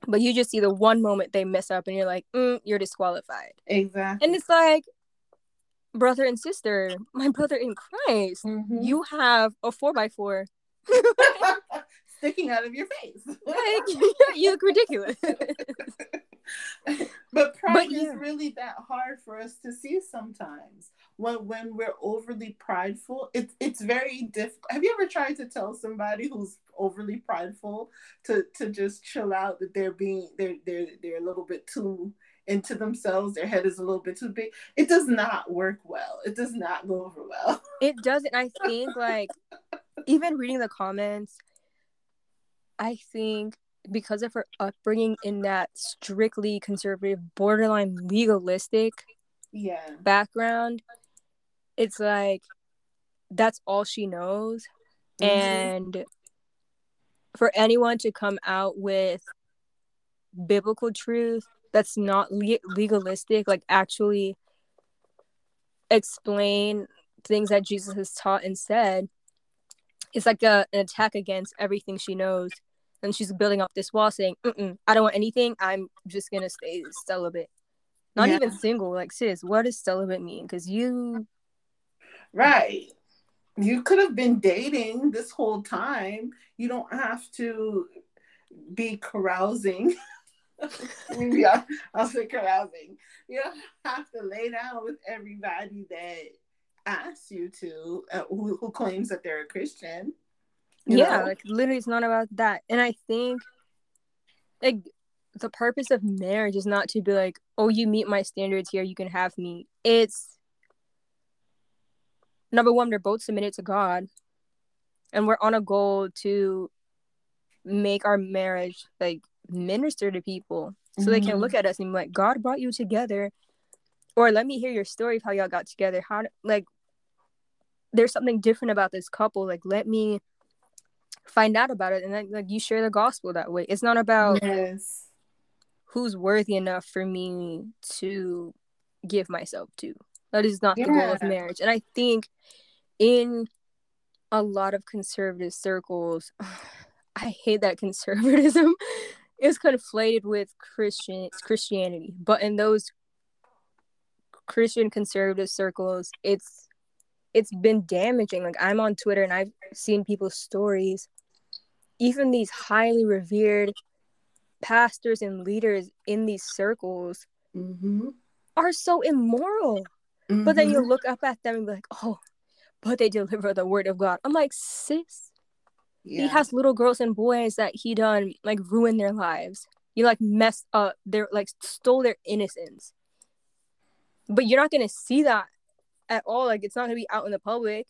But you just see the one moment they mess up and you're like, mm, you're disqualified. Exactly. And it's like, brother and sister, my brother in Christ, Mhm. you have a four by four. sticking out of your face. Like, you look ridiculous. but pride yeah. is really that hard for us to see sometimes. When when we're overly prideful, it's it's very difficult. Have you ever tried to tell somebody who's overly prideful to to just chill out that they're being they're they're they're a little bit too into themselves, their head is a little bit too big. It does not work well. It does not go over well. it doesn't. I think, like, even reading the comments, I think because of her upbringing in that strictly conservative, borderline legalistic Yeah. background, it's like that's all she knows. Mhm. And for anyone to come out with biblical truth that's not le- legalistic, like actually explain things that Jesus has taught and said, it's like a, an attack against everything she knows. And she's building up this wall saying, I don't want anything. I'm just going to stay celibate. Not Yeah. even single. Like, sis, what does celibate mean? Because you Right. You could have been dating this whole time. You don't have to be carousing. Maybe I'll, I'll say carousing. You don't have to lay down with everybody that asks you to, uh, who, who claims that they're a Christian. yeah know? like literally it's not about that and i think like the purpose of marriage is not to be like oh you meet my standards here you can have me it's number one they're both submitted to god and we're on a goal to make our marriage like minister to people so they can Mhm. look at us and be like god brought you together or let me hear your story of how y'all got together how like there's something different about this couple like let me find out about it. And then like you share the gospel that way. It's not about yes. who's worthy enough for me to give myself to. That is not the goal of marriage. And i think in a lot of conservative circles i hate that conservatism. Is conflated with christian christianity. But in those christian conservative circles it's it's been damaging. Like i'm on twitter and i've seen people's stories. Even these highly revered pastors and leaders in these circles Mm-hmm. are so immoral. But then you look up at them and be like oh but they deliver the word of god. I'm like sis yeah. he has little girls and boys that he done like ruin their lives. You like messed up their like stole their innocence. But you're not gonna see that at all like it's not gonna be out in the public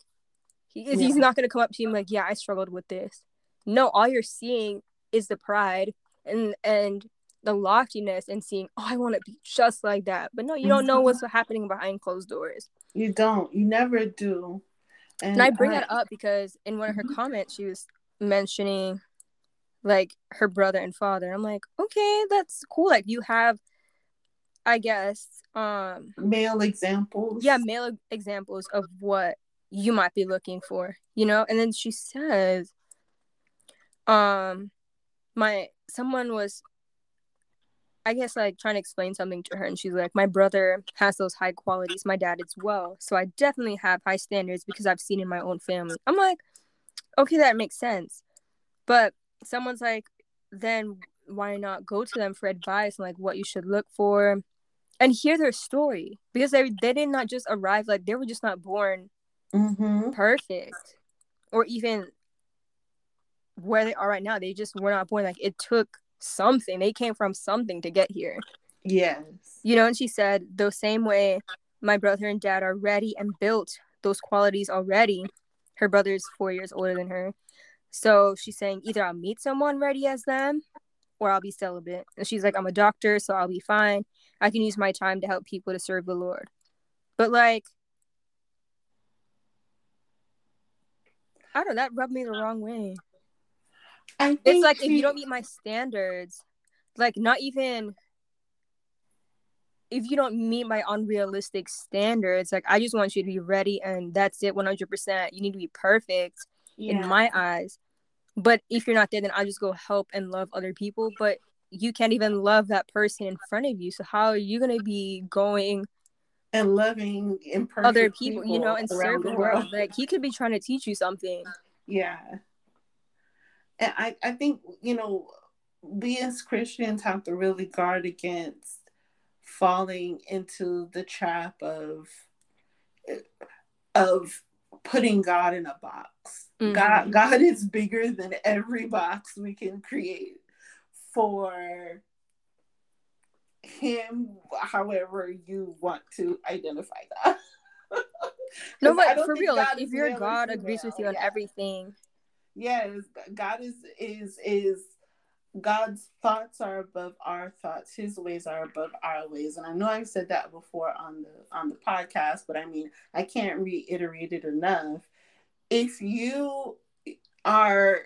he, is he's not gonna come up to you and be like yeah i struggled with this no, all you're seeing is the pride and and the loftiness and seeing, oh, I want to be just like that. But no, you don't know what's happening behind closed doors. You don't. You never do. And, and I bring I... that up because in one of her mm-hmm. comments, she was mentioning like her brother and father. I'm like, okay, that's cool. Like you have, I guess, um, male examples. Yeah, male examples of what you might be looking for, you know. And then she says, um, my someone was I guess like trying to explain something to her, and she's like, My brother has those high qualities, my dad as well. So I definitely have high standards because I've seen in my own family. I'm like, Okay, that makes sense. But someone's like, Then why not go to them for advice and like what you should look for and hear their story? Because they, they did not just arrive, like, they were just not born mm-hmm. perfect or even where they are right now. They just were not born like it took something. They came from something to get here. Yes. You know, and she said the same way my brother and dad are ready and built those qualities already. Her brother's four years older than her. So she's saying either I'll meet someone ready as them or I'll be celibate. And she's like, I'm a doctor, so I'll be fine. I can use my time to help people to serve the Lord. But like, I don't know, that rubbed me the wrong way. I it's like if you don't meet my standards, like not even if you don't meet my unrealistic standards, like I just want you to be ready and that's it 100%. You need to be perfect yeah. in my eyes. But if you're not there, then I just go help and love other people. But you can't even love that person in front of you. So how are you gonna be going and loving other people, people, you know, and serve the world? Like he could be trying to teach you something. Yeah and I, I think you know we as christians have to really guard against falling into the trap of of putting god in a box mm-hmm. god god is bigger than every box we can create for him however you want to identify that. No but for real like if your god agrees with you on yeah. everything. Yes god is is is god's thoughts are above our thoughts. His ways are above our ways. And i know i've said that before on the on the podcast but i mean i can't reiterate it enough. If you are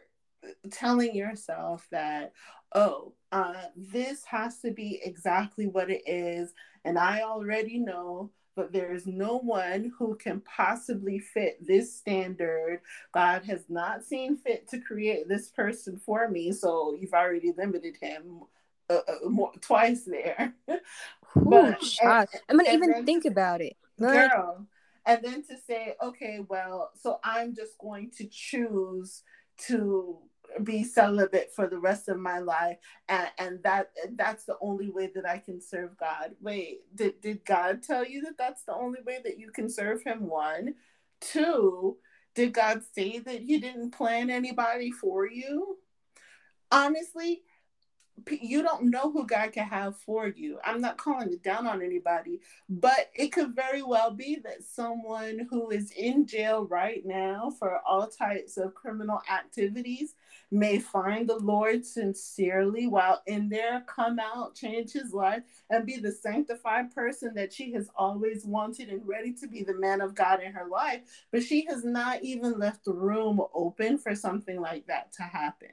telling yourself that oh uh, this has to be exactly what it is and i already know but there is no one who can possibly fit this standard. God has not seen fit to create this person for me, so you've already limited him uh, uh, more, twice there. but, I'm gonna even think about it, like, girl. And then to say, okay, well, so I'm just going to choose to be celibate for the rest of my life and, and that that's the only way that i can serve god. Wait did, did god tell you that that's the only way that you can serve him? One. Two did god say that he didn't plan anybody for you? Honestly you don't know who God can have for you. I'm not calling it down on anybody, but it could very well be that someone who is in jail right now for all types of criminal activities may find the Lord sincerely while in there, come out, change his life, and be the sanctified person that she has always wanted and ready to be the man of God in her life. But she has not even left the room open for something like that to happen.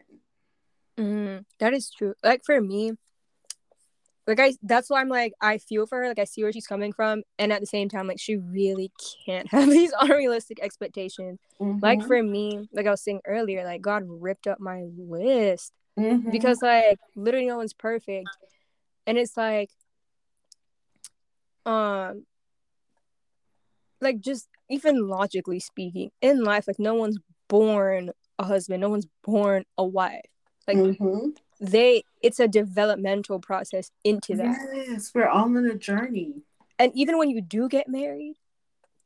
Mm, that is true. Like for me, like I that's why I'm like I feel for her, like I see where she's coming from, and at the same time, like she really can't have these unrealistic expectations. Mm-hmm. Like for me, like I was saying earlier, like God ripped up my list mm-hmm. because like literally no one's perfect, and it's like, um, like just even logically speaking, in life, like no one's born a husband, no one's born a wife like mm-hmm. They it's a developmental process into that. Yes, we're all in a journey. And even when you do get married,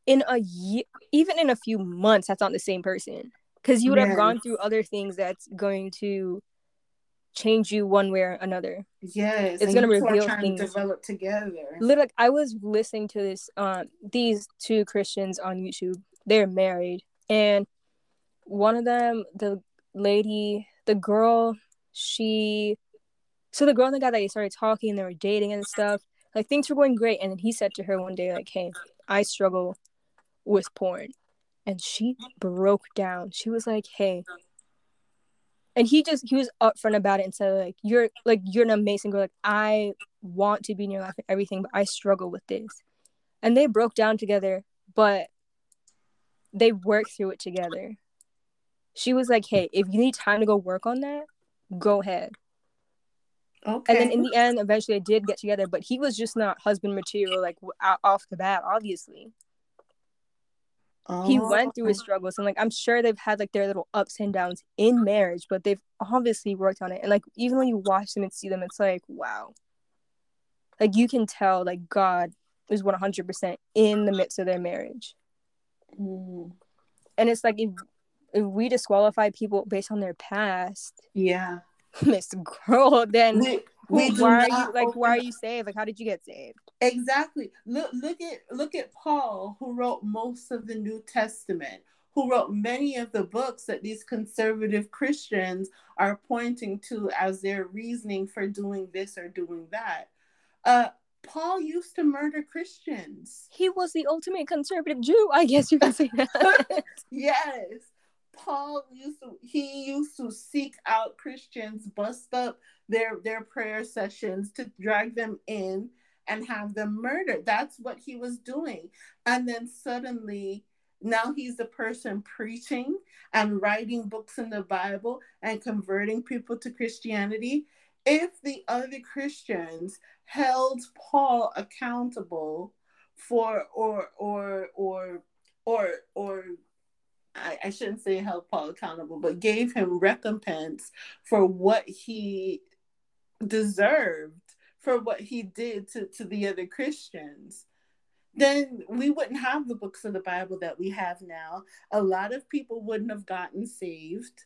in a year even in a few months, that's not the same person. Because you would yes. have gone through other things that's going to change you one way or another. Yes, it's gonna reveal things. To develop together. Literally, I was listening to this. Um, these two Christians on YouTube. They're married, and one of them, the lady, the girl, she so the girl and the guy that they started talking, and they were dating and stuff. Like things were going great, and then he said to her one day, like, "Hey, I struggle with porn," and she broke down. She was like, "Hey," and he just he was upfront about it and said, "Like you're like you're an amazing girl. Like I want to be in your life and everything, but I struggle with this." And they broke down together, but they worked through it together. She was like, "Hey, if you need time to go work on that, go ahead." Okay. And then in the end, eventually they did get together, but he was just not husband material, like off the bat, obviously. Oh. He went through his struggles, and like I'm sure they've had like their little ups and downs in marriage, but they've obviously worked on it. And like even when you watch them and see them, it's like wow, like you can tell like God is 100 percent in the midst of their marriage. Mm. And it's like if we disqualify people based on their past, yeah, Miss Girl, then we, we why are you like why are you saved? Like how did you get saved? Exactly. Look look at look at Paul who wrote most of the New Testament, who wrote many of the books that these conservative Christians are pointing to as their reasoning for doing this or doing that. Uh Paul used to murder Christians. He was the ultimate conservative Jew, I guess you can say that. yes. Paul used to he used to seek out Christians, bust up their their prayer sessions to drag them in and have them murdered. That's what he was doing. And then suddenly now he's the person preaching and writing books in the Bible and converting people to Christianity. If the other Christians held Paul accountable for or or or or or I, I shouldn't say held Paul accountable, but gave him recompense for what he deserved for what he did to, to the other Christians, then we wouldn't have the books of the Bible that we have now. A lot of people wouldn't have gotten saved.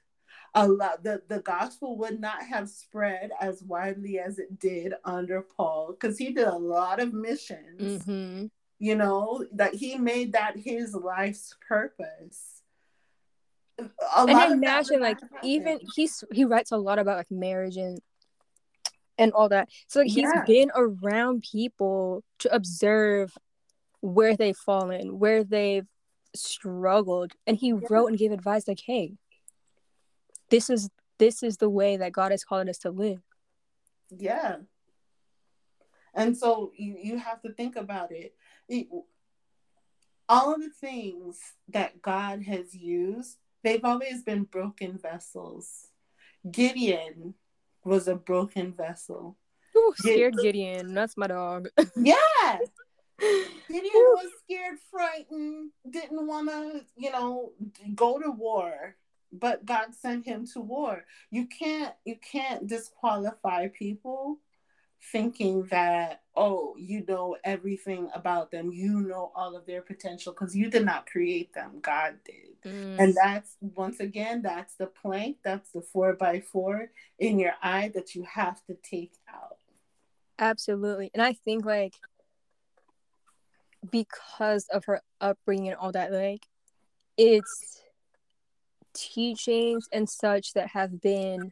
A lot the, the gospel would not have spread as widely as it did under Paul because he did a lot of missions. Mm-hmm. You know, that he made that his life's purpose and imagine like even he's he writes a lot about like marriage and and all that so like, he's yeah. been around people to observe where they've fallen where they've struggled and he yeah. wrote and gave advice like hey this is this is the way that god has called us to live yeah and so you, you have to think about it. it all of the things that god has used They've always been broken vessels. Gideon was a broken vessel. Ooh, scared Gideon. That's my dog. yeah. Gideon was scared, frightened, didn't want to, you know, go to war, but God sent him to war. You can't you can't disqualify people thinking that oh you know everything about them. You know all of their potential because you did not create them. God did. Mm. and that's once again that's the plank. That's the four by four in your eye that you have to take out. Absolutely. And i think like because of her upbringing and all that like it's teachings and such that have been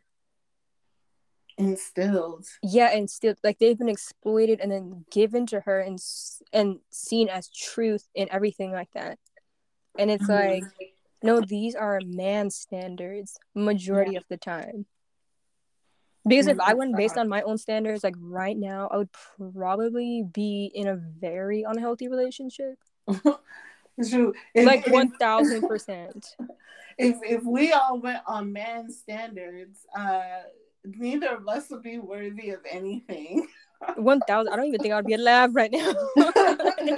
instilled yeah instilled like they've been exploited and then given to her and and seen as truth and everything like that and it's mm-hmm. like no these are man standards majority yeah. of the time because if i went based on my own standards like right now i would probably be in a very unhealthy relationship True. If, like one thousand percent. If if we all went on man standards, uh, neither of us would be worthy of anything. One thousand. I don't even think I'd be alive right now.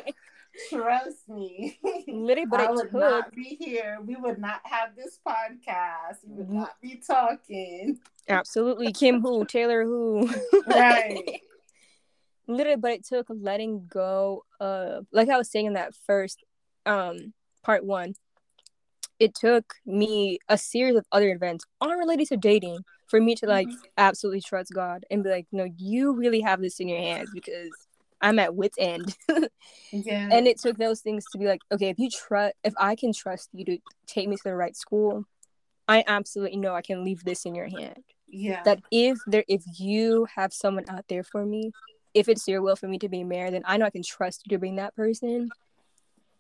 Trust me. Literally, but I would took... not be here. We would not have this podcast. We would not be talking. Absolutely, Kim who Taylor who. right. Literally, but it took letting go of, like I was saying in that first um part one. It took me a series of other events, unrelated to dating, for me to like mm-hmm. absolutely trust God and be like, no, you really have this in your hands because I'm at wit's end. yeah. And it took those things to be like, okay, if you trust, if I can trust you to take me to the right school, I absolutely know I can leave this in your hand. Yeah. That if there if you have someone out there for me, if it's your will for me to be married, then I know I can trust you to bring that person.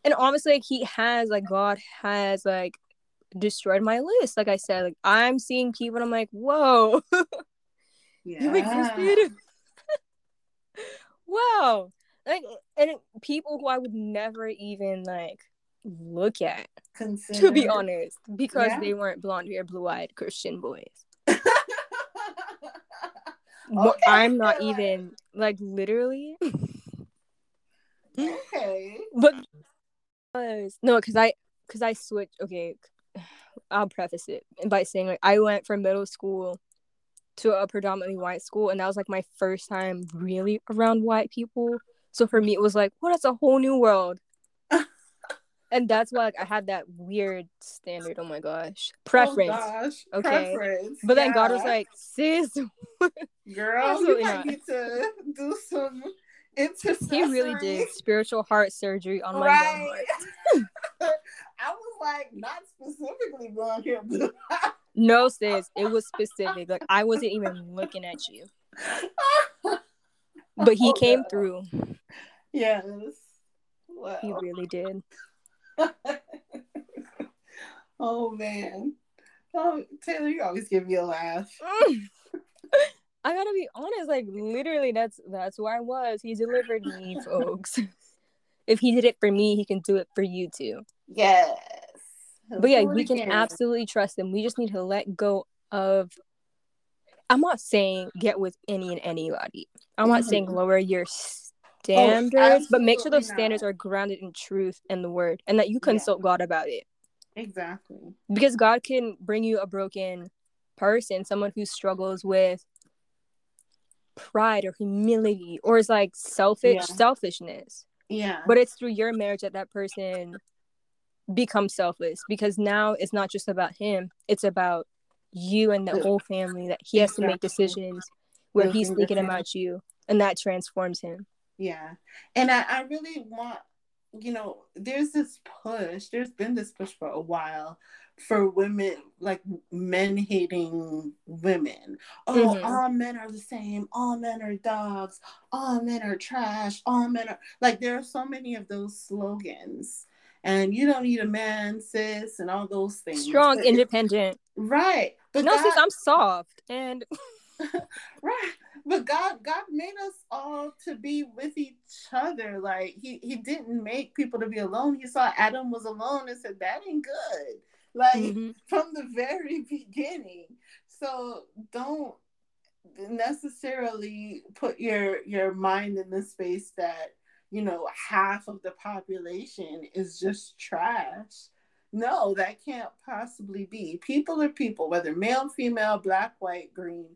And honestly, like he has like God has like destroyed my list. Like I said, like I'm seeing people and I'm like, whoa. yeah. you existed. wow. Like and it, people who I would never even like look at, Consider. to be honest, because Yeah. they weren't blonde hair, blue eyed Christian boys. okay. I'm not even like literally, Okay. but no, because I because I switched. Okay, I'll preface it by saying like I went from middle school to a predominantly white school, and that was like my first time really around white people. So for me, it was like, well, that's a whole new world. And that's why like, I had that weird standard. Oh my gosh, oh preference. Oh gosh. Okay. Preference. But then God was like, sis, girl, you might need to do some he really did spiritual heart surgery on my Right. I was like, not specifically blonde hair, blue No, sis, it was specific. Like I wasn't even looking at you, but he Oh, came God. through. Yes. Wow. He really did. oh man. Oh, Taylor, you always give me a laugh. I gotta be honest. Like literally, that's that's where I was. He delivered me, folks. if he did it for me, he can do it for you too. Yes. But yeah, we can again. absolutely trust them. We just need to let go of. I'm not saying get with any and anybody. I'm not saying Mhm. lower your standards, but make sure those absolutely standards are grounded in truth and the word, and that you consult God about it. Exactly. Because God can bring you a broken person, someone who struggles with pride or humility or is like selfish Yeah. selfishness. Yeah. But it's through your marriage that that person becomes selfless because now it's not just about him, it's about you and the whole family that he has to make decisions where he's thinking about you and that transforms him. Yeah. And I, I really want, you know, there's this push, there's been this push for a while for women, like men hating women. Oh, Mhm. all men are the same. All men are dogs. All men are trash. All men are like, there are so many of those slogans. And you don't need a man, sis, and all those things. Strong, But independent. right. But No, God, sis, I'm soft. And right but god god made us all to be with each other like he he didn't make people to be alone he saw adam was alone and said that ain't good like Mhm. from the very beginning so don't necessarily put your your mind in the space that you know half of the population is just trash no that can't possibly be people are people whether male female black white green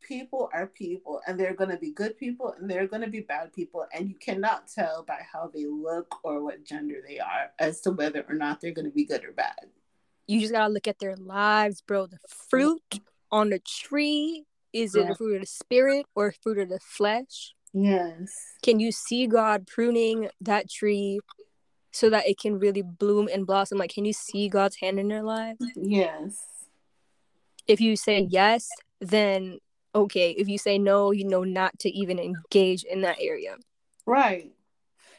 people are people and they're going to be good people and they're going to be bad people and you cannot tell by how they look or what gender they are as to whether or not they're going to be good or bad you just gotta look at their lives, bro. The fruit mm-hmm. on the tree is it Yeah. the fruit of the spirit or a fruit of the flesh? Yes Can you see God pruning that tree so that it can really bloom and blossom? Like, can you see God's hand in their lives? yes If you say yes, then okay. If you say no, you know not to even engage in that area. Right.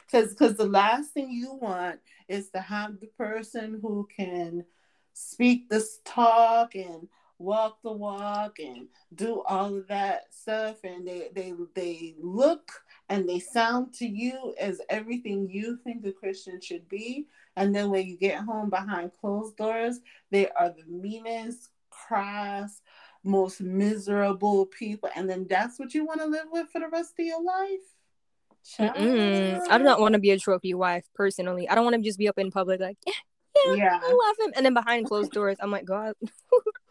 Because because the last thing you want is to have the person who can speak this talk and walk the walk and do all of that stuff. And they they they look and they sound to you as everything you think a Christian should be. And then when you get home behind closed doors they are the meanest crass most miserable people. And then that's what you want to live with for the rest of your life? I do not want to be a trophy wife personally. I don't want to just be up in public like, yeah, yeah, Yeah. I love him, and then behind closed doors, I'm like, God.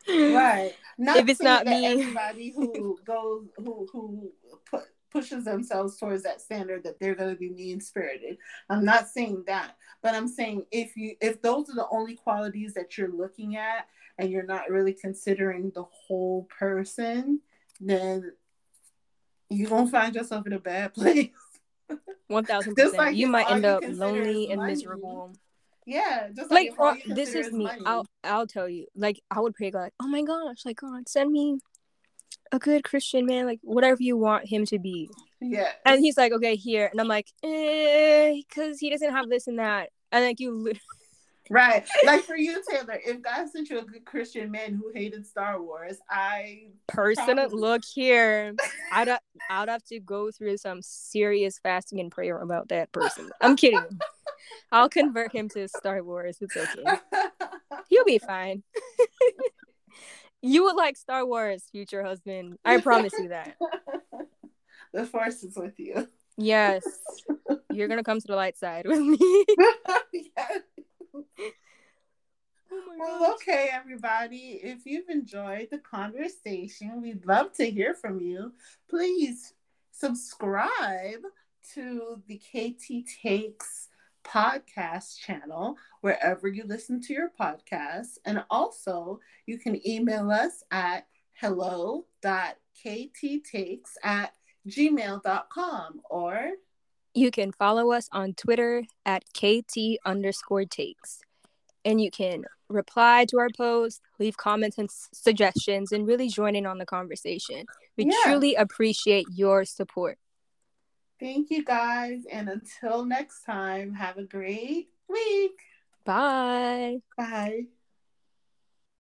right not If it's not me. everybody who goes who who put, pushes themselves towards that standard that they're going to be mean spirited i'm not saying that but i'm saying if you if those are the only qualities that you're looking at and you're not really considering the whole person then you're going to find yourself in a bad place One thousand percent. You might end up lonely and money, miserable. Yeah, just like, like or, this is me. Money. I'll I'll tell you. Like I would pray God, like, oh my gosh, like God, send me a good Christian man, like whatever you want him to be. Yeah. And he's like, okay, here, and I'm like, eh, because he doesn't have this and that, and like you. Literally... Right, like for you, Taylor. If God sent you a good Christian man who hated Star Wars, I person probably... look here. I'd I'd have to go through some serious fasting and prayer about that person. I'm kidding. I'll convert him to Star Wars. It's okay. He'll be fine. you would like Star Wars, future husband. I promise you that. The force is with you. Yes. You're gonna come to the light side with me. yes. Oh well, okay, everybody. If you've enjoyed the conversation, we'd love to hear from you. Please subscribe to the KT Takes podcast channel wherever you listen to your podcasts. And also, you can email us at hello.kttakes at gmail.com or you can follow us on Twitter at KT underscore takes. And you can reply to our posts, leave comments and s- suggestions, and really join in on the conversation. We yeah. truly appreciate your support. Thank you guys. And until next time, have a great week. Bye. Bye.